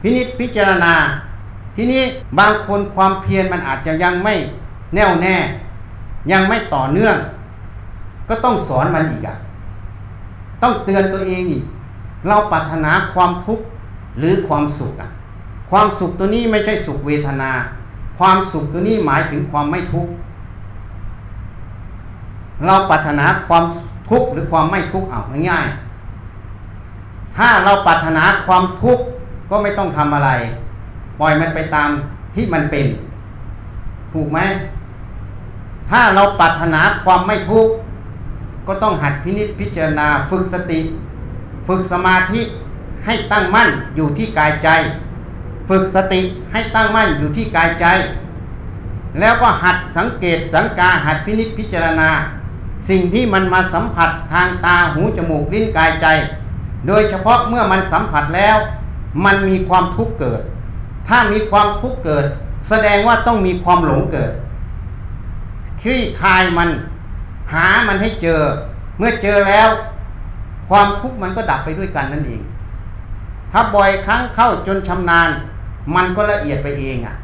พินิจพิจารณา ทีนี้บางคนความเพียรมันอาจจะยังไม่แน่วแน่ ยังไม่ต่อเนื่อง ก็ต้องสอนมันอีกอะต้องเตือนตัวเองอีกเราปรารถนาความทุกข์หรือความสุขอะความสุขตัวนี้ไม่ใช่สุขเวทนา ความสุขตัวนี้หมายถึงความไม่ทุกข์เราปรารถนาความ ทุกข์หรือความไม่ทุกข์เอาง่ายๆถ้าเราปรารถนาความทุกข์ก็ไม่ต้องทำอะไร ปล่อยมันไปตามที่มันเป็น ถูกไหมถ้าเราปรารถนาความไม่ทุกข์ก็ต้องหัดพินิจพิจารณาฝึกสติ ฝึกสมาธิให้ตั้งมั่นอยู่ที่กายใจ ฝึกสติให้ตั้งมั่นอยู่ที่กายใจ แล้วก็หัดสังเกตสังกาหัดพินิจพิจารณา สิ่งที่มันมาสัมผัสทางตาหูจมูกลิ้นกายใจ โดยเฉพาะเมื่อมันสัมผัสแล้ว มันมีความทุกข์เกิด ถ้ามีความทุกข์เกิด แสดงว่าต้องมีความหลงเกิดคลี่คลายมันหามันให้เจอ เมื่อเจอแล้ว ความทุกข์มันก็ดับไปด้วยกันนั่นเองถ้าบ่อยครั้งเข้าจนชำนาญ มันก็ละเอียดไปเองอะ่ะ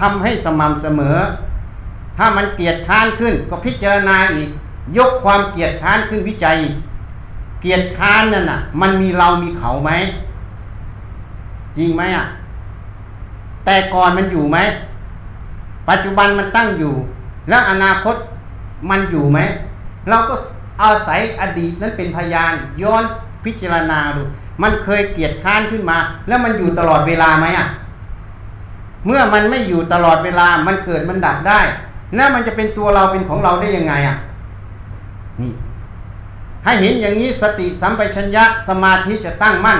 ทำให้สม่ำเสมอ ถ้ามันเกียดค้านขึ้นก็พิจารณาอีก ยกความเกียดค้านขึ้นวิจัย เกียดค้านนั่นน่ะ มันมีเรามีเขาไหม จริงไหมอะ แต่ก่อนมันอยู่ไหม ปัจจุบันมันตั้งอยู่ แล้วอนาคตมันอยู่ไหม เราก็อาศัยอดีตนั้นเป็นพยาน ย้อนพิจารณาดู มันเคยเกียดค้านขึ้นมา แล้วมันอยู่ตลอดเวลาไหมอะ เมื่อมันไม่อยู่ตลอดเวลา มันเกิดมันดับได้ แล้วมันจะเป็นตัวเราเป็นของเราได้ยังไงอะ นี่ ให้เห็นอย่างนี้สติสัมปชัญญะสมาธิจะตั้งมั่น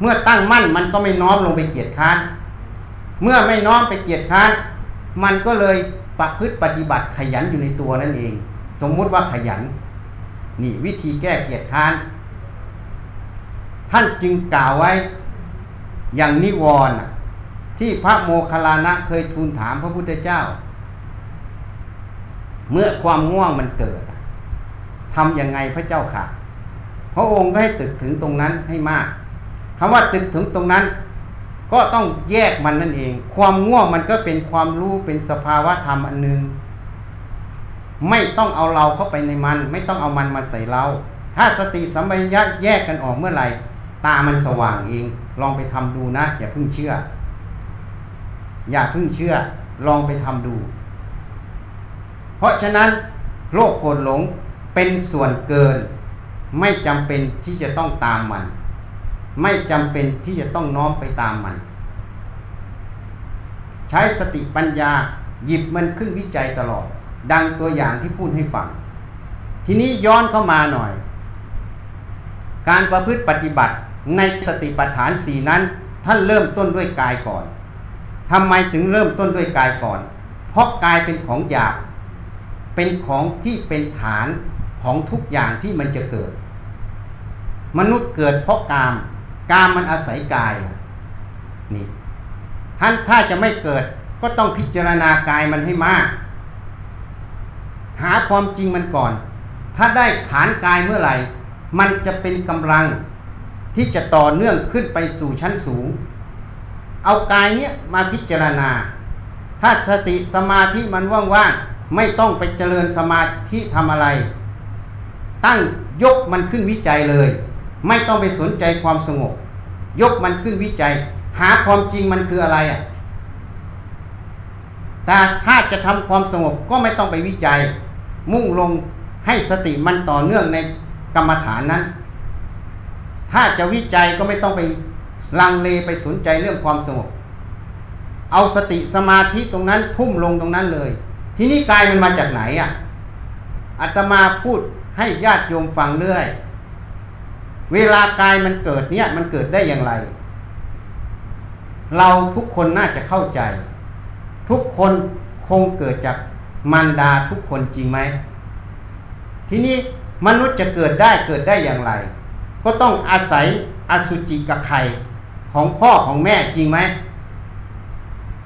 เมื่อตั้งมั่นมันก็ไม่น้อมลงไปเกียดค้าน เมื่อไม่น้อมไปเกียดค้าน มันก็เลยประพฤติปฏิบัติขยันอยู่ในตัวนั่นเอง สมมุติว่าขยัน นี่วิธีแก้เกียรติค้าน ท่านจึงกล่าวไว้ อย่างนิวรณ์ที่พระโมคคัลลานะเคยทูลถามพระพุทธเจ้า เมื่อความง่วงมันเกิด ทำยังไงพระเจ้าค่ะ พระองค์ก็ให้ตึกถึงตรงนั้นให้มากคำว่าตึกถึงตรงนั้น ก็ต้องแยกมันนั่นเอง ความง่วงมันก็เป็นความรู้เป็นสภาวะธรรมอันหนึงไม่ต้องเอาเราเข้าไปในมัน ไม่ต้องเอามันมาใส่เรา ถ้าสติสัมปชัญญะแยกกันออกเมื่อไหร่ ตามันสว่างเอง ลองไปทำดูนะ อย่าเพิ่งเชื่อ อย่าเพิ่งเชื่อ ลองไปทำดู เพราะฉะนั้นโลกโกรธหลง เป็นส่วนเกิน ไม่จำเป็นที่จะต้องตามมัน ไม่จำเป็นที่จะต้องน้อมไปตามมัน ใช้สติปัญญาหยิบมันขึ้นวิจัยตลอด ดังตัวอย่างที่พูดให้ฟัง ทีนี้ย้อนเข้ามาหน่อย การประพฤติปฏิบัติในสติปัฏฐานสีนั้น ท่านเริ่มต้นด้วยกายก่อนทำไมถึงเริ่มต้นด้วยกายก่อน เพราะกายเป็นของหยาบเป็นของที่เป็นฐาน ของทุกอย่างที่มันจะเกิด มนุษย์เกิดเพราะกาม กามมันอาศัยกายนี่ท่านถ้าจะไม่เกิดก็ต้องพิจารณากายมันให้มาก หาความจริงมันก่อน ถ้าได้ฐานกายเมื่อไหร่ มันจะเป็นกำลังที่จะต่อเนื่องขึ้นไปสู่ชั้นสูง เอากายเนี้ยมาพิจารณา ถ้าสติสมาธิมันว่างๆไม่ต้องไปเจริญสมาธิทำอะไร ตั้งยกมันขึ้นวิจัยเลย ไม่ต้องไปสนใจความสงบ ยกมันขึ้นวิจัย หาความจริงมันคืออะไรอะแต่ถ้าจะทำความสงบก็ไม่ต้องไปวิจัย มุ่งลงให้สติมันต่อเนื่องในกรรมฐานนั้น ถ้าจะวิจัยก็ไม่ต้องไปลังเลไปสนใจเรื่องความสงบ เอาสติสมาธิตรงนั้น ทุ่มลงตรงนั้นเลย ทีนี้กายมันมาจากไหนอะอาตมาพูด ให้ญาติโยมฟังเรื่อย เวลากายมันเกิดเนี่ย มันเกิดได้อย่างไร เราทุกคนน่าจะเข้าใจ ทุกคนคงเกิดจากมารดาทุกคนจริงไหม ทีนี้มนุษย์จะเกิดได้เกิดได้อย่างไร ก็ต้องอาศัยอสุจิกับไข่ของพ่อของแม่จริงไหม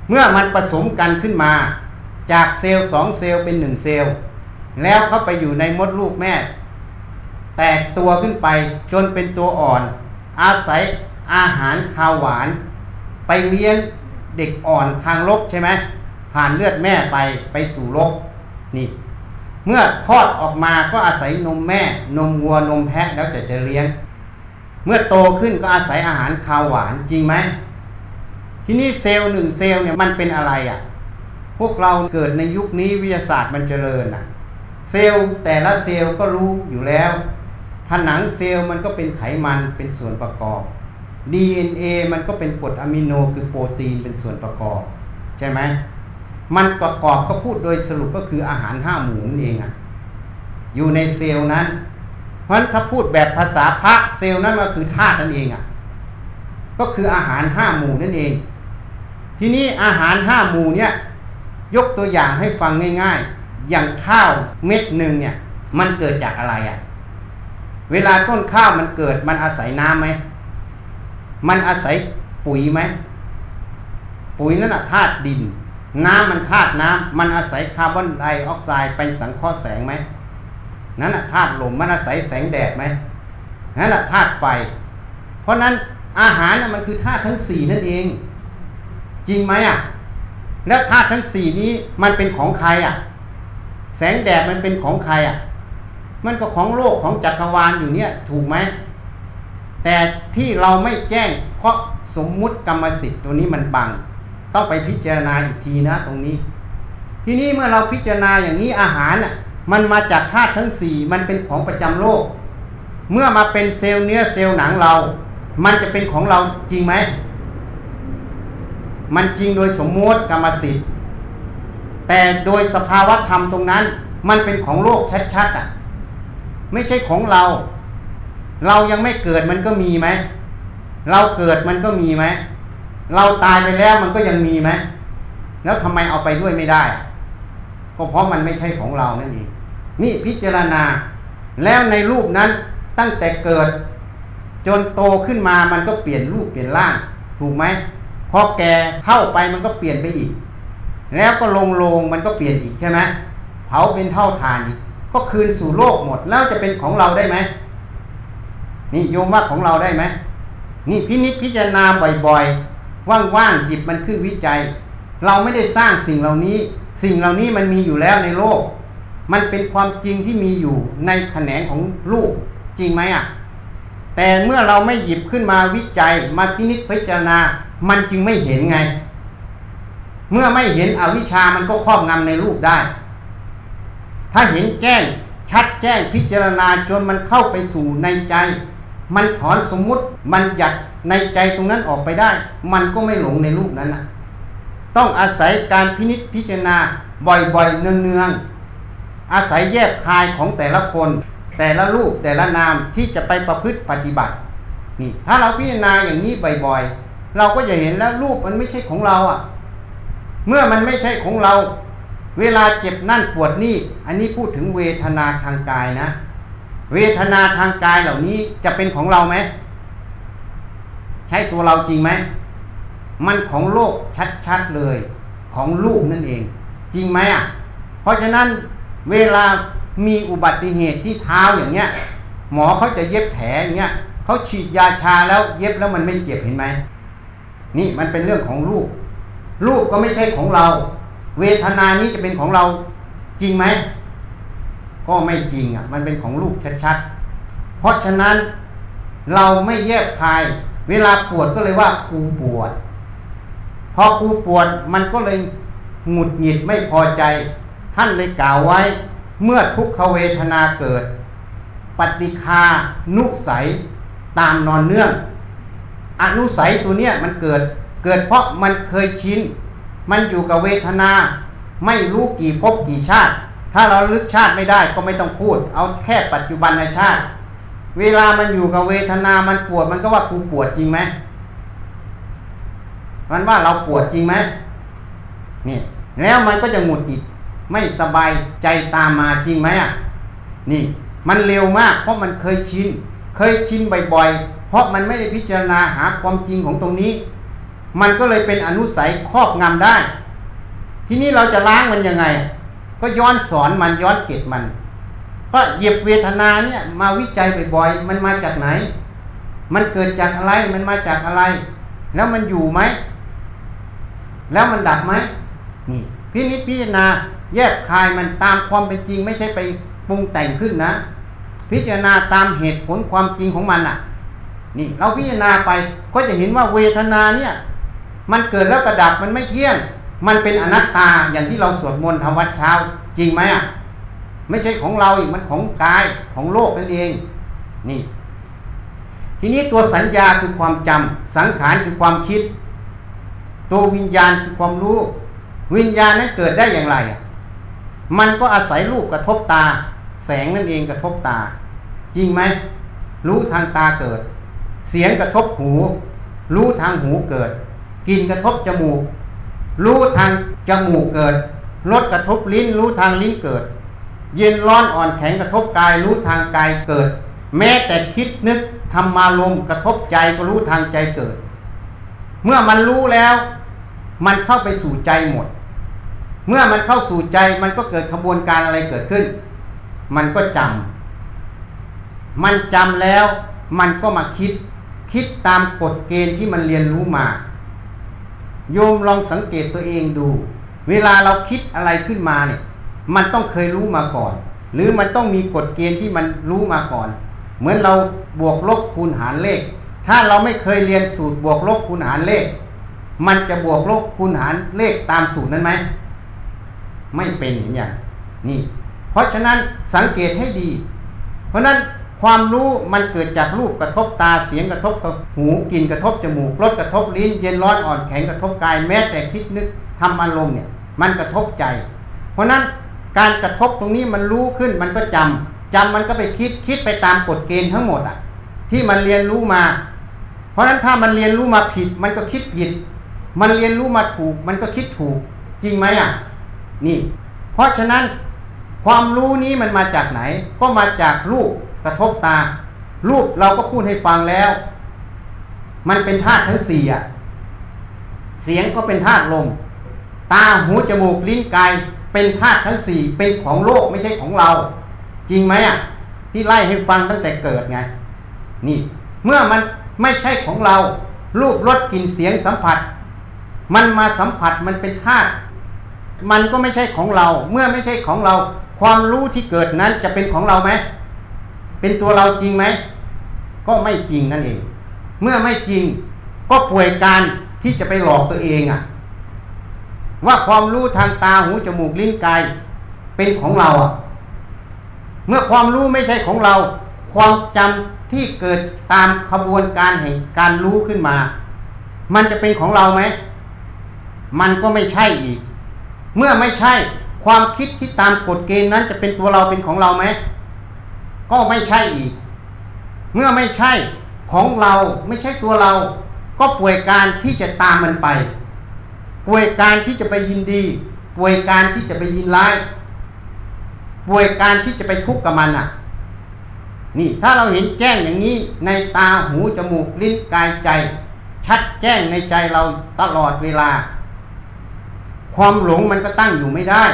เมื่อมันผสมกันขึ้นมา จากเซลล์สองเซลล์เป็นหนึ่งเซลล์ แล้วเข้าไปอยู่ในมดลูกแม่ แตกตัวขึ้นไปจนเป็นตัวอ่อน อาศัยอาหารคาวหวาน ไปเลี้ยงเด็กอ่อนทางลบใช่ไหมผ่านเลือดแม่ไปไปสู่ลบนี่ เมื่อคลอดออกมาก็อาศัยนมแม่ นมวัวนมแพะแล้วจะจะเลี้ยง เมื่อโตขึ้นก็อาศัยอาหารคาวหวานจริงไหมที่นี่เซลล์หนึ่งเซลล์เนี่ยมันเป็นอะไรอะ่ะ พวกเราเกิดในยุคนี้วิทยาศาสตร์มันเจริญอะ เซลล์แต่ละเซลล์ก็รู้อยู่แล้ว ผนังเซลล์มันก็เป็นไขมันเป็นส่วนประกอบ DNA มันก็เป็นกรดอะมิโนคือโปรตีนเป็นส่วนประกอบ ใช่ไหมมันประกอบก็พูดโดยสรุปก็คืออาหารห้าหมูนั่นเองอะอยู่ในเซลล์นั้น เพราะฉะนั้นถ้าพูดแบบภาษาพระเซลล์นั้นก็คือธาตุนั่นเองอะก็คืออาหารห้าหมู่นั่นเอง ทีนี้อาหารห้าหมู่เนี่ยยกตัวอย่างให้ฟังง่าย ๆ อย่างข้าวเม็ดหนึ่งเนี่ย มันเกิดจากอะไรอะ เวลาต้นข้าวมันเกิดมันอาศัยน้ำไหม มันอาศัยปุ๋ยไหม ปุ๋ยนั่นแหะธาตุดิน น้ำมันธาตุน้ำมันอาศัยคาร์บอนไดออกไซด์เป็นสังเคราะห์แสงไหมนั่นแหะธาตุลมมันอาศัยแสงแดดไหมนั่นแหละธาตุไฟ เพราะนั้นอาหารมันคือธาตุทั้งสี่นั่นเอง จริงไหมอะ แล้วธาตุทั้งสี่นี้มันเป็นของใครอะ แสงแดดมันเป็นของใครอะ มันก็ของโลกของจักรวาลอยู่เนี่ย ถูกไหม แต่ที่เราไม่แจ้ง เพราะสมมุติกรรมสิทธิ์ตัวนี้มันบัง ต้องไปพิจารณาอีกทีนะตรงนี้ ทีนี้เมื่อเราพิจารณาอย่างนี้อาหารอะ มันมาจากธาตุทั้งสี่มันเป็นของประจำโลก เมื่อมาเป็นเซลล์เนื้อเซลล์หนังเรา มันจะเป็นของเราจริงไหม มันจริงโดยสมมติกรรมสิทธิ์ แต่โดยสภาวะธรรมตรงนั้น มันเป็นของโลกชัดๆอะ ไม่ใช่ของเรา เรายังไม่เกิดมันก็มีไหม เราเกิดมันก็มีไหม เราตายไปแล้วมันก็ยังมีไหม แล้วทำไมเอาไปด้วยไม่ได้ ก็เพราะมันไม่ใช่ของเรานั่นเอง นี่พิจารณา แล้วในรูปนั้นตั้งแต่เกิด จนโตขึ้นมามันก็เปลี่ยนรูปเปลี่ยนร่าง ถูกไหมพอแก่เข้าไปมันก็เปลี่ยนไปอีก แล้วก็ลงลงมันก็เปลี่ยนอีกใช่ไหมเผาเป็นเท่าทานอีกก็คืนสู่โลกหมดแล้วจะเป็นของเราได้ไหมนี่โยมว่าของเราได้ไหมนี่พินิจพิจารณาบ่อยๆ ว่างๆหยิบมันขึ้นวิจัย เราไม่ได้สร้างสิ่งเหล่านี้ สิ่งเหล่านี้มันมีอยู่แล้วในโลก มันเป็นความจริงที่มีอยู่ในแขนงของลูกจริงไหมอะ แต่เมื่อเราไม่หยิบขึ้นมาวิจัย มาพินิจพิจารณา มันจึงไม่เห็นไง เมื่อไม่เห็นอวิชามันก็ครอบงำในรูปได้ ถ้าเห็นแจ้งชัดแจ้งพิจารณาจนมันเข้าไปสู่ในใจ มันถอนสมมุติมันหยัดในใจตรงนั้นออกไปได้ มันก็ไม่หลงในรูปนั้นนะต้องอาศัยการพินิษพิจารณาบ่อยๆเนืองๆอาศัยแยกคายของแต่ละคน แต่ละรูปแต่ละนามที่จะไปประพฤติปฏิบัตินี่ถ้าเราพิจารณาอย่างนี้บ่อยๆ เราก็จะเห็นแล้วรูปมันไม่ใช่ของเราอะ เมื่อมันไม่ใช่ของเรา เวลาเจ็บนั่นปวดนี่ อันนี้พูดถึงเวทนาทางกายนะ เวทนาทางกายเหล่านี้จะเป็นของเราไหม ใช่ตัวเราจริงไหม มันของโลกชัดๆเลย ของลูกนั่นเอง จริงไหมอะ เพราะฉะนั้นเวลามีอุบัติเหตุที่เท้าอย่างเงี้ย หมอเขาจะเย็บแผลอย่างเงี้ยเขาฉีดยาชาแล้วเย็บแล้วมันไม่เจ็บเห็นไหมนี่มันเป็นเรื่องของรูป รูปก็ไม่ใช่ของเรา เวทนานี้จะเป็นของเราจริงไหม ก็ไม่จริงอะ มันเป็นของรูปชัดๆ เพราะฉะนั้นเราไม่แยกคาย เวลาปวดก็เลยว่ากูปวด พอกูปวดมันก็เลยหงุดหงิดไม่พอใจ ท่านเลยกล่าวไว้ เมื่อทุกขเวทนาเกิด ปฏิคานุสัยตามนอนเนื่อง อนุสัยตัวเนี้ยมันเกิด เกิดเพราะมันเคยชิน มันอยู่กับเวทนา ไม่รู้กี่ภพกี่ชาติ ถ้าเราลึกชาติไม่ได้ก็ไม่ต้องพูด เอาแค่ปัจจุบันในชาติ เวลามันอยู่กับเวทนา มันปวด มันก็ว่ากูปวดจริงไหม มันว่าเราปวดจริงไหมนี่ แล้วมันก็จะหงุดหงิด ไม่สบายใจตามมาจริงไหมอะ นี่ มันเร็วมาก เพราะมันเคยชิน เคยชินบ่อยๆ เพราะมันไม่ได้พิจารณาหาความจริงของตรงนี้ มันก็เลยเป็นอนุสัยครอบงำได้ ทีนี้เราจะล้างมันยังไง ก็ย้อนสอนมันย้อนเกตมันก็เหยียบเวทนาเนี่ยมาวิจัยบ่อยๆมันมาจากไหน มันเกิดจากอะไรมันมาจากอะไร แล้วมันอยู่ไหม แล้วมันดับไหมนี่พินิจพิจารณาแยกคายมันตามความเป็นจริง ไม่ใช่ไปปรุงแต่งขึ้นนะ พิจารณาตามเหตุผลความจริงของมันอะ นี่ เราพิจารณาไปก็จะเห็นว่าเวทนาเนี่ย มันเกิดแล้วกระดับมันไม่เที่ยง มันเป็นอนัตตาอย่างที่เราสวดมนต์ทำวัดเช้า จริงไหมอะไม่ใช่ของเราอีกมันของกายของโลกนั่นเอง นี่ ทีนี้ตัวสัญญาคือความจำสังขารคือความคิด ตัววิญญาณคือความรู้ วิญญาณนั้นเกิดได้อย่างไรอะมันก็อาศัยรูปกระทบตา แสงนั่นเองกระทบตา จริงไหมรู้ทางตาเกิด เสียงกระทบหู รู้ทางหูเกิด กลิ่นกระทบจมูก รู้ทางจมูกเกิดรสกระทบลิ้นรู้ทางลิ้นเกิด เย็นร้อนอ่อนแข็งกระทบกายรู้ทางกายเกิด แม้แต่คิดนึกทำมาลมกระทบใจก็รู้ทางใจเกิด เมื่อมันรู้แล้ว มันเข้าไปสู่ใจหมด เมื่อมันเข้าสู่ใจมันก็เกิดขบวนการอะไรเกิดขึ้น มันก็จำมันจำแล้ว มันก็มาคิด คิดตามกฎเกณฑ์ที่มันเรียนรู้มา โยมลองสังเกตตัวเองดู เวลาเราคิดอะไรขึ้นมาเนี่ย มันต้องเคยรู้มาก่อน หรือมันต้องมีกฎเกณฑ์ที่มันรู้มาก่อน เหมือนเราบวกลบคูณหารเลข ถ้าเราไม่เคยเรียนสูตรบวกลบคูณหารเลข มันจะบวกลบคูณหารเลขตามสูตรนั้นไหมไม่เป็นอย่างนี้เพราะฉะนั้นสังเกตให้ดี เพราะนั้น ความรู้มันเกิดจากรูปกระทบตาเสียงกระทบกับหูกลิ่นกระทบจมูกรสกระทบลิ้น เย็นร้อนอ่อนแข็งกระทบกายแม้แต่คิดนึกทำอารมณ์เนี่ย มันกระทบใจ เพราะนั้นการกระทบตรงนี้มันรู้ขึ้นมันก็จำจำมันก็ไปคิดคิดไปตามกฎเกณฑ์ทั้งหมดอะ ที่มันเรียนรู้มา เพราะฉะนั้นถ้ามันเรียนรู้มาผิด มันก็คิดผิด มันเรียนรู้มาถูก มันก็คิดถูก จริงไหมอะ นี่ เพราะฉะนั้นความรู้นี้มันมาจากไหน ก็มาจากรูป กระทบตา รูปเราก็พูดให้ฟังแล้ว มันเป็นธาตุทั้งสี่อะเสียงก็เป็นธาตุลม ตาหูจมูกลิ้นกายเป็นธาตุทั้งสี่เป็นของโลกไม่ใช่ของเรา จริงไหมอะ ที่ไล่ให้ฟังตั้งแต่เกิดไง นี่ เมื่อมันไม่ใช่ของเรารูปรสกลิ่นเสียงสัมผัส มันมาสัมผัสมันเป็นธาตุมันก็ไม่ใช่ของเรา เมื่อไม่ใช่ของเรา ความรู้ที่เกิดนั้นจะเป็นของเราไหม เป็นตัวเราจริงไหม ก็ไม่จริงนั่นเอง เมื่อไม่จริง ก็ป่วยการที่จะไปหลอกตัวเองอะ ว่าความรู้ทางตาหูจมูกลิ้นกายเป็นของเราอะ เมื่อความรู้ไม่ใช่ของเรา ความจำที่เกิดตามขบวนการแห่งการรู้ขึ้นมา มันจะเป็นของเราไหม มันก็ไม่ใช่อีก เมื่อไม่ใช่ ความคิดที่ตามกฎเกณฑ์นั้นจะเป็นตัวเราเป็นของเราไหม ก็ไม่ใช่อีก เมื่อไม่ใช่ของเราไม่ใช่ตัวเรา ก็ป่วยการที่จะตามมันไป ป่วยการที่จะไปยินดี ป่วยการที่จะไปยินร้าย ป่วยการที่จะไปทุกข์กับมันอะ นี่ถ้าเราเห็นแจ้งอย่างนี้ในตาหูจมูกลิ้นกายใจ ชัดแจ้งในใจเราตลอดเวลา ความหลงมันก็ตั้งอยู่ไม่ได้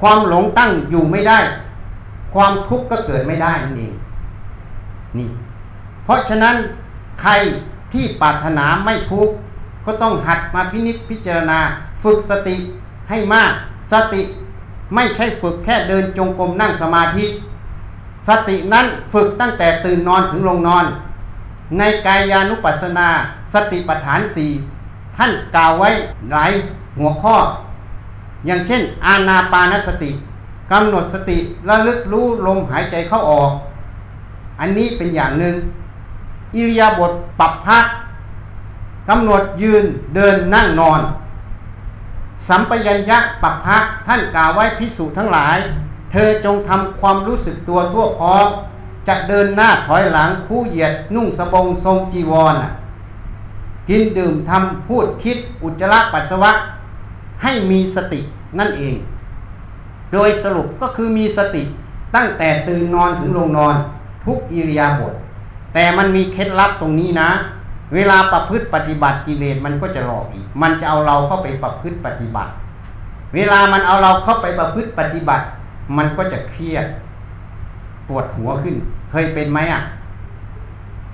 ความหลงตั้งอยู่ไม่ได้ ความทุกข์ก็เกิดไม่ได้นั่นเองนี่ เพราะฉะนั้นใครที่ปรารถนาไม่ทุกข์ก็ต้องหัดมาพินิจพิจารณา ฝึกสติให้มาก สติไม่ใช่ฝึกแค่เดินจงกรมนั่งสมาธิ สตินั้นฝึกตั้งแต่ตื่นนอนถึงลงนอน ในกายานุปัสสนา สติปัฏฐานสี่ท่านกล่าวไว้หลายหัวข้อ อย่างเช่น อาณาปานสติ กำหนดสติระลึกรู้ลมหายใจเข้าออก อันนี้เป็นอย่างหนึ่ง อิริยาบถปรับพักกำหนดยืนเดินนั่งนอน สัมปยัญญะปรับพักท่านกล่าวไว้พิสูจน์ทั้งหลาย เธอจงทำความรู้สึกตัวทั่วพร้อมจะเดินหน้าถอยหลังคู่เหยียดนุ่งสบงทรงจีวรกินดื่มทำพูดคิดอุจจาระปัสสาวะให้มีสตินั่นเอง โดยสรุปก็คือมีสติตั้งแต่ตื่นนอนถึงลงนอน ทุกอิริยาบถแต่มันมีเคล็ดลับตรงนี้นะ เวลาประพฤติปฏิบัติกิเลสมันก็จะหลอกอีก มันจะเอาเราเข้าไปประพฤติปฏิบัติ เวลามันเอาเราเข้าไปประพฤติปฏิบัติ มันก็จะเครียดปวดหัวขึ้น เคยเป็นไหมอะ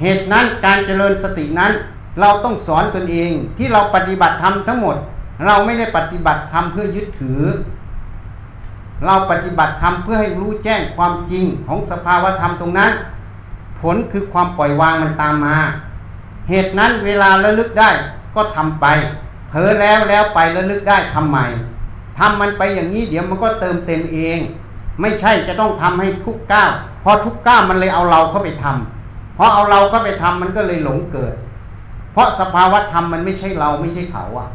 เหตุนั้นการเจริญสตินั้น เราต้องสอนตนเองที่เราปฏิบัติธรรมทั้งหมด เราไม่ได้ปฏิบัติธรรมเพื่อยึดถือ เราปฏิบัติธรรมเพื่อให้รู้แจ้งความจริงของสภาวธรรมตรงนั้น ผลคือความปล่อยวางมันตามมา เหตุนั้นเวลาระลึกได้ก็ทำไปเผลอแล้วแล้วไประลึกได้ทำใหม่ทำมันไปอย่างนี้เดี๋ยวมันก็เติมเต็มเอง ไม่ใช่จะต้องทำให้ทุกก้าวพอทุกก้าวมันเลยเอาเราเข้าไปทำพอเอาเราเข้าไปทำมันก็เลยหลงเกิด เพราะสภาวะธรรมมันไม่ใช่เราไม่ใช่เขาอะ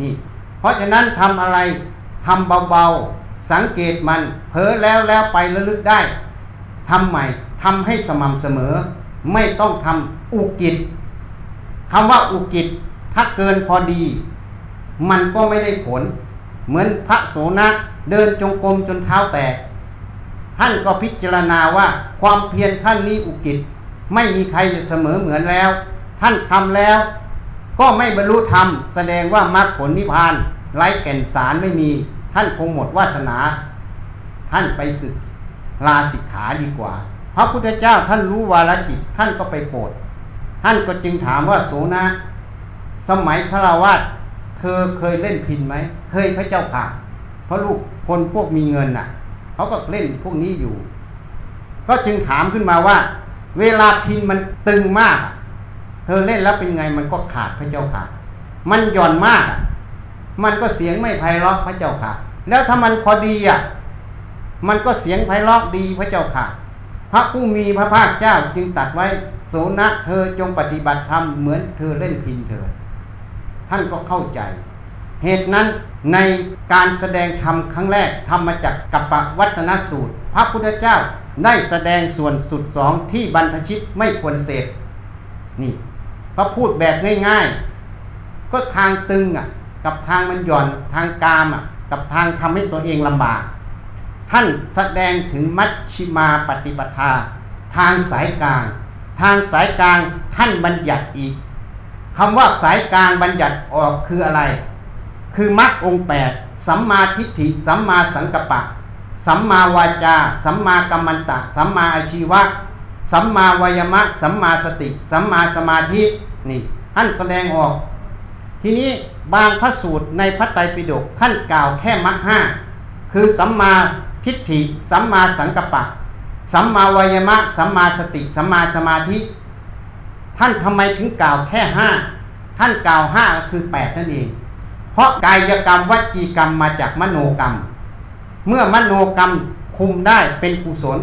นี่ เพราะฉะนั้นทำอะไรทำเบาๆ สังเกตมันเผลอแล้วแล้วไประลึกได้ทำใหม่ทำให้สม่ำเสมอ ไม่ต้องทำอุกิจคำว่าอุกิจถ้าเกินพอดี มันก็ไม่ได้ผล เหมือนพระโสนะเดินจงกรมจนเท้าแตก ท่านก็พิจารณาว่าความเพียรท่านนี้อุกิจไม่มีใครจะเสมอเหมือนแล้ว ท่านทำแล้ว ก็ไม่บรรลุธรรม แสดงว่ามรรคผลนิพพานไร้แก่นสารไม่มี ท่านคงหมดวาสนา ท่านไปศึกลาสิกขาดีกว่า พระพุทธเจ้าท่านรู้วาลจิต ท่านก็ไปโปรด ท่านก็จึงถามว่าโสนะ สมัยพระราวาสเธอเคยเล่นพินไหม เคยพระเจ้าค่ะ เพราะลูกคนพวกมีเงินน่ะ เขาก็เล่นพวกนี้อยู่ ก็จึงถามขึ้นมาว่า เวลาพินมันตึงมาก เธอเล่นแล้วเป็นไงมันก็ขาดพระเจ้าค่ะ มันหย่อนมาก มันก็เสียงไม่ไพเราะพระเจ้าค่ะ แล้วถ้ามันพอดีอะ มันก็เสียงไพเราะดีพระเจ้าค่ะ พระผู้มีพระภาคเจ้าจึงตัดไว้โสนะเธอจงปฏิบัติธรรมเหมือนเธอเล่นพินเธอ ท่านก็เข้าใจ เหตุนั้นในการแสดงธรรมครั้งแรกทำมาจากกัปปวัตนสูตร พระพุทธเจ้าได้แสดงส่วนสุดสองที่บรรพชิตไม่ควรเสพนี่เขาพูดแบบง่ายๆ ก็ทางตึงอะ กับทางมันหย่อนทางกามอะกับทางทำให้ตัวเองลำบาก ท่านแสดงถึงมัชชิมาปฏิปทา ทางสายกลาง ทางสายกลางท่านบัญญัติอีกคำว่าสายกลางบัญญัติออกคืออะไร คือมรรคองแปดสัมมาทิฏฐิสัมมาสังกัปปะ สัมมาวาจา สัมมากัมมันตะ สัมมาอาชีวะ สัมมาวายมะ สัมมาสติ สัมมาสมาธินี่ท่านแสดงออก ทีนี้ บางพระสูตรในพระไตรปิฎกท่านกล่าวแค่มรรคห้าคือสัมมาทิฏฐิ สัมมาสังกัปปะ สัมมาวายมะ สัมมาสติ สัมมาสมาธิ ท่านทำไมถึงกล่าวแค่ห้าท่านกล่าวห้าก็คือแปดนั่นเอง เพราะกายกรรมวจีกรรมมาจากมโนกรรม เมื่อมโนกรรมคุมได้เป็นกุศล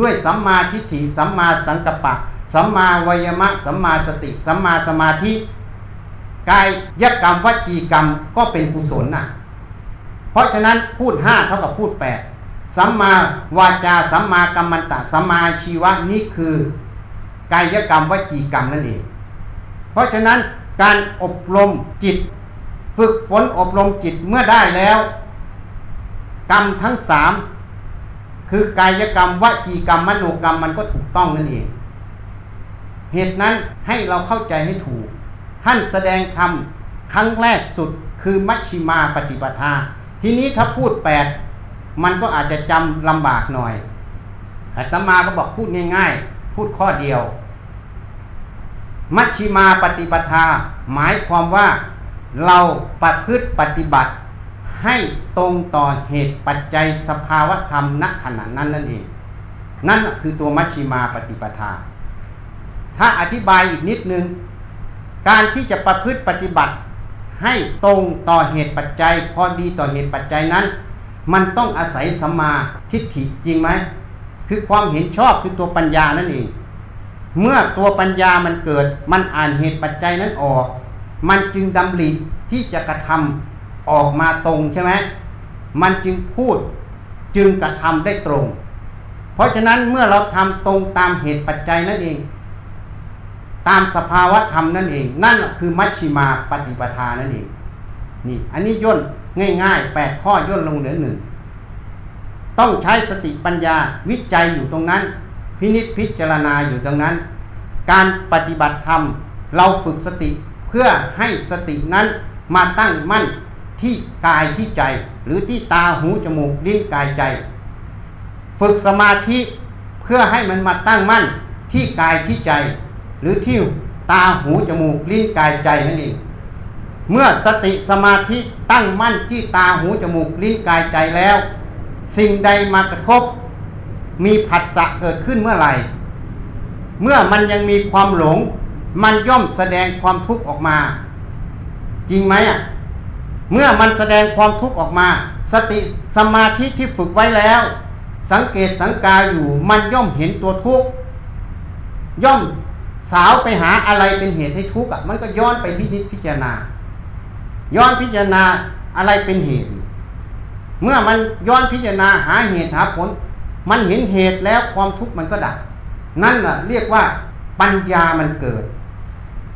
ด้วยสัมมาทิฏฐิ สัมมาสังกัปปะ สัมมาวายมะ สัมมาสติ สัมมาสมาธิ กายยกรรมวจีกรรมก็เป็นกุศลน่ะ เพราะฉะนั้นพูดห้าเท่ากับพูดแปดสัมมาวาจาสัมมากัมมันตะสัมมาชีวะนี่คือกายกรรมวจีกรรมนั่นเอง เพราะฉะนั้นการอบรมจิต ฝึกฝนอบรมจิตเมื่อได้แล้ว กรรมทั้งสามคือกายกรรมวจีกรรมมโนกรรมมันก็ถูกต้องนั่นเอง เหตุนั้นให้เราเข้าใจให้ถูก ท่านแสดงธรรมครั้งแรกสุดคือมัชชิมาปฏิปทา ทีนี้ถ้าพูดแปดมันก็อาจจะจำลำบากหน่อยอาตมาก็บอกพูดง่ายๆ พูดข้อเดียว มัชชิมาปฏิปทา หมายความว่าเราประพฤติปฏิบัติ ให้ตรงต่อเหตุปัจจัยสภาวธรรมณขณะนั้นนั่นเอง นั่นคือตัวมัชชิมาปฏิปทา ถ้าอธิบายอีกนิดนึง การที่จะประพฤติปฏิบัติ ให้ตรงต่อเหตุปัจจัย พอดีต่อเหตุปัจจัยนั้น มันต้องอาศัยสัมมาทิฏฐิจริงไหมคือความเห็นชอบคือตัวปัญญานั่นเอง เมื่อตัวปัญญามันเกิด มันอ่านเหตุปัจจัยนั้นออก มันจึงดำริที่จะกระทำออกมาตรงใช่ไหมมันจึงพูดจึงกระทำได้ตรง เพราะฉะนั้นเมื่อเราทำตรงตามเหตุปัจจัยนั่นเอง ตามสภาวะธรรมนั่นเอง นั่นคือมัชชิมาปฏิปทานั่นเอง นี่ อันนี้ย่นง่ายๆแปดข้อย่นลงเหลือหนึ่งต้องใช้สติปัญญาวิจัยอยู่ตรงนั้น พินิจพิจารณาอยู่ตรงนั้น การปฏิบัติธรรม เราฝึกสติเพื่อให้สตินั้นมาตั้งมั่นที่กายที่ใจ หรือที่ตาหูจมูกลิ้นกายใจ ฝึกสมาธิเพื่อให้มันมาตั้งมั่นที่กายที่ใจ หรือที่ตาหูจมูกลิ้นกายใจนั่นเองเมื่อสติสมาธิตั้งมั่นที่ตาหูจมูกลิ้นกายใจแล้ว สิ่งใดมากระทบ มีผัสสะเกิดขึ้นเมื่อไหร่ เมื่อมันยังมีความหลง มันย่อมแสดงความทุกข์ออกมา จริงไหมอะเมื่อมันแสดงความทุกข์ออกมา สติสมาธิที่ฝึกไว้แล้ว สังเกตสังกาอยู่มันย่อมเห็นตัวทุกข์ย่อม สาวไปหาอะไรเป็นเหตุให้ทุกข์อะมันก็ย้อนไปพิจิตพิจารณา ย้อนพิจารณาอะไรเป็นเหตุ เมื่อมันย้อนพิจารณาหาเหตุหาผล มันเห็นเหตุแล้วความทุกข์มันก็ดับนั่นแหละเรียกว่าปัญญามันเกิด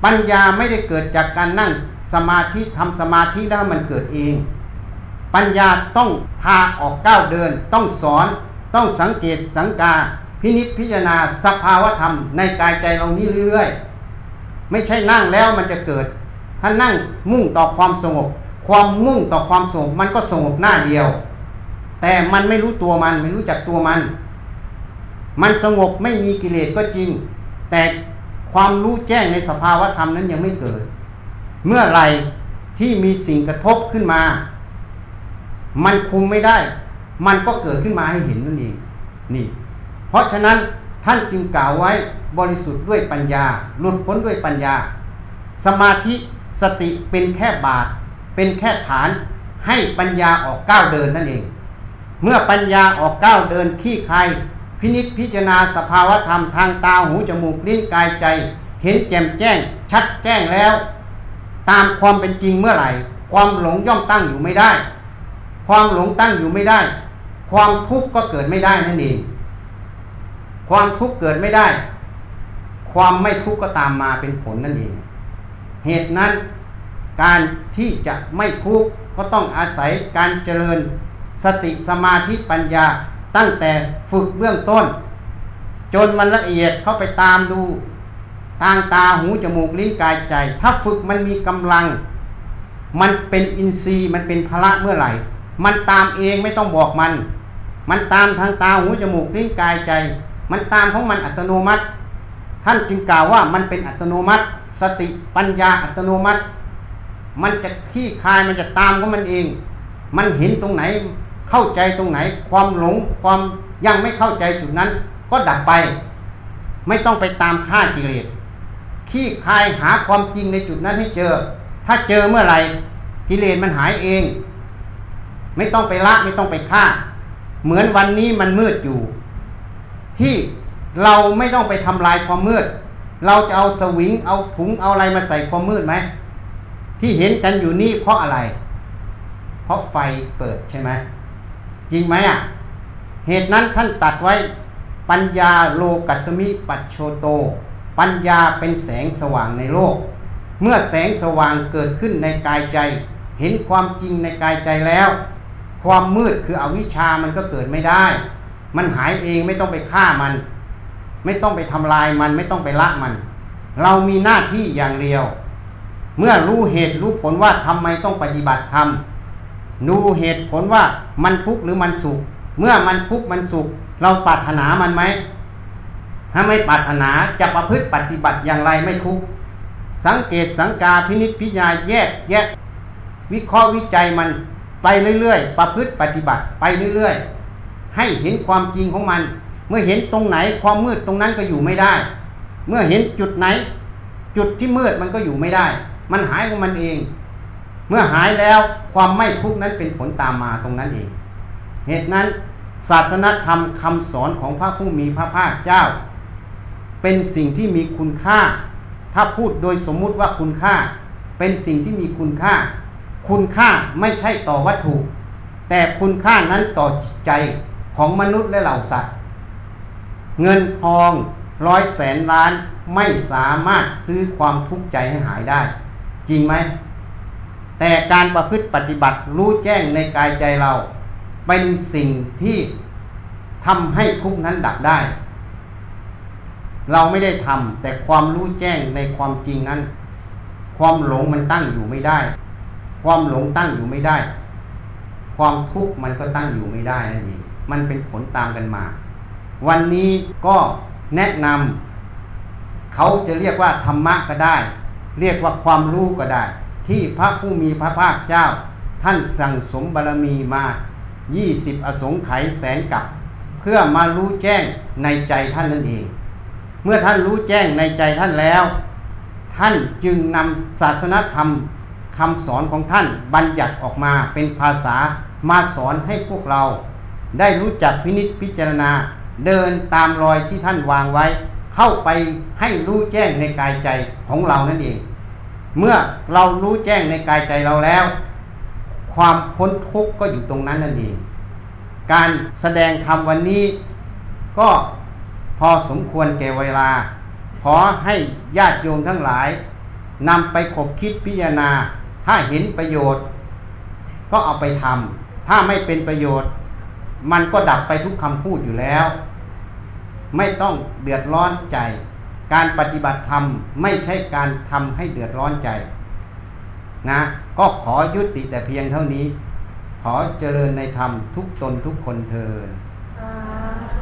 ปัญญาไม่ได้เกิดจากการนั่งสมาธิทำสมาธิแล้วมันเกิดเอง ปัญญาต้องพาออกก้าวเดิน ต้องสอน ต้องสังเกตสังกา พินิจพิจารณาสภาวธรรมในกายใจเรานี้เรื่อยๆ ไม่ใช่นั่งแล้วมันจะเกิด ถ้านั่งมุ่งต่อความสงบ ความมุ่งต่อความสงบมันก็สงบหน้าเดียว แต่มันไม่รู้ตัวมันไม่รู้จักตัวมัน มันสงบไม่มีกิเลสก็จริง แต่ความรู้แจ้งในสภาวธรรมนั้นยังไม่เกิด เมื่อไรที่มีสิ่งกระทบขึ้นมา มันคุมไม่ได้ มันก็เกิดขึ้นมาให้เห็นนั่นเองนี่ เพราะฉะนั้นท่านจึงกล่าวไว้บริสุทธิ์ด้วยปัญญา หลุดพ้นด้วยปัญญา สมาธิสติเป็นแค่บาท เป็นแค่ฐานให้ปัญญาออกก้าวเดินนั่นเอง เมื่อปัญญาออกก้าวเดินขี้ใครพินิจพิจารณาสภาวธรรมทางตาหูจมูกลิ้นกายใจ เห็นแจ่มแจ้ง ชัดแจ้งแล้ว ตามความเป็นจริงเมื่อไหร่ ความหลงย่อมตั้งอยู่ไม่ได้ ความหลงตั้งอยู่ไม่ได้ ความทุกข์ก็เกิดไม่ได้นั่นเอง ความทุกข์เกิดไม่ได้ ความไม่ทุกข์ก็ตามมาเป็นผลนั่นเอง เหตุนั้นการที่จะไม่ทุกข์ก็ต้องอาศัยการเจริญ สติสมาธิปัญญาตั้งแต่ฝึกเบื้องต้น จนมันละเอียดเข้าไปตามดูทางตาหูจมูกลิ้นกายใจ ถ้าฝึกมันมีกำลัง มันเป็นอินทรีย์มันเป็นพละเมื่อไหร่ มันตามเองไม่ต้องบอกมัน มันตามทางตาหูจมูกลิ้นกายใจ มันตามของมันอัตโนมัติ ท่านจึงกล่าวว่ามันเป็นอัตโนมัติ สติปัญญาอัตโนมัติ มันจะขี้คายมันจะตามของมันเอง มันเห็นตรงไหนเข้าใจตรงไหน ความหลงความยังไม่เข้าใจจุดนั้น ก็ดับไป ไม่ต้องไปตามฆ่ากิเลสขี้คายหาความจริงในจุดนั้นให้เจอ ถ้าเจอเมื่อไหร่กิเลสมันหายเอง ไม่ต้องไปละไม่ต้องไปฆ่า เหมือนวันนี้มันมืดอยู่ ที่เราไม่ต้องไปทำลายความมืด เราจะเอาสวิงเอาถุงเอาอะไรมาใส่ความมืดไหมที่เห็นกันอยู่นี่เพราะอะไร เพราะไฟเปิดใช่ไหมจริงไหมอะ เหตุนั้นท่านตัดไว้ ปัญญาโลกัสมิปัจโชโต ปัญญาเป็นแสงสว่างในโลก เมื่อแสงสว่างเกิดขึ้นในกายใจ เห็นความจริงในกายใจแล้ว ความมืดคืออวิชามันก็เกิดไม่ได้ มันหายเองไม่ต้องไปฆ่ามัน ไม่ต้องไปทำลายมันไม่ต้องไปละมัน เรามีหน้าที่อย่างเดียว เมื่อรู้เหตุรู้ผลว่าทำไมต้องปฏิบัติธรรมดูเหตุผลว่ามันทุกข์หรือมันสุข เมื่อมันทุกข์มันสุข เราปรารถนามันไหมถ้าไม่ปรารถนาจะประพฤติปฏิบัติอย่างไรไม่ทุกข์สังเกตสังกาพินิจพิจารณาแยกแยะ วิเคราะห์วิจัยมันไปเรื่อยๆ ประพฤติปฏิบัติไปเรื่อยๆ ให้เห็นความจริงของมัน เมื่อเห็นตรงไหนความมืดตรงนั้นก็อยู่ไม่ได้ เมื่อเห็นจุดไหน จุดที่มืดมันก็อยู่ไม่ได้ มันหายของมันเอง เมื่อหายแล้วความไม่ทุกข์นั้นเป็นผลตามมาตรงนั้นเอง เหตุนั้น ศาสนธรรมคำสอนของพระผู้มีพระภาคเจ้า เป็นสิ่งที่มีคุณค่า ถ้าพูดโดยสมมุติว่าคุณค่า เป็นสิ่งที่มีคุณค่า คุณค่าไม่ใช่ต่อวัตถุ แต่คุณค่านั้นต่อจิตใจ ของมนุษย์และเหล่าสัตว์ เงินทองร้อยแสนล้านไม่สามารถซื้อความทุกข์ใจให้หายได้ จริงไหม แต่การประพฤติปฏิบัติรู้แจ้งในกายใจเรา เป็นสิ่งที่ทำให้ทุกนั้นดับได้ เราไม่ได้ทำแต่ความรู้แจ้งในความจริงนั้น ความหลงมันตั้งอยู่ไม่ได้ ความหลงตั้งอยู่ไม่ได้ ความทุกข์มันก็ตั้งอยู่ไม่ได้นั่นเอง มันเป็นผลตามกันมา วันนี้ก็แนะนำเขาจะเรียกว่าธรรมะก็ได้ เรียกว่าความรู้ก็ได้ ที่พระผู้มีพระภาคเจ้า ท่านสั่งสมบารมีมา 20 อสงไขยแสนกับ เพื่อมารู้แจ้งในใจท่านนั่นเอง เมื่อท่านรู้แจ้งในใจท่านแล้ว ท่านจึงนำศาสนธรรมคำสอนของท่านบัญญัติออกมาเป็นภาษามาสอนให้พวกเรา ได้รู้จักพินิจพิจารณา เดินตามรอยที่ท่านวางไว้ เข้าไปให้รู้แจ้งในกายใจของเรานั่นเอง เมื่อเรารู้แจ้งในกายใจเราแล้ว ความพ้นทุกข์ก็อยู่ตรงนั้นนั่นเอง การแสดงธรรมวันนี้ ก็พอสมควรแก่เวลา ขอให้ญาติโยมทั้งหลายนำไปขบคิดพิจารณา ถ้าเห็นประโยชน์ ก็เอาไปทำถ้าไม่เป็นประโยชน์ มันก็ดับไปทุกคำพูดอยู่แล้ว ไม่ต้องเดือดร้อนใจ การปฏิบัติธรรมไม่ใช่การทำให้เดือดร้อนใจนะก็ขอยุติแต่เพียงเท่านี้ ขอเจริญในธรรมทุกตนทุกคนเทินสาธุสาธุสาธุอ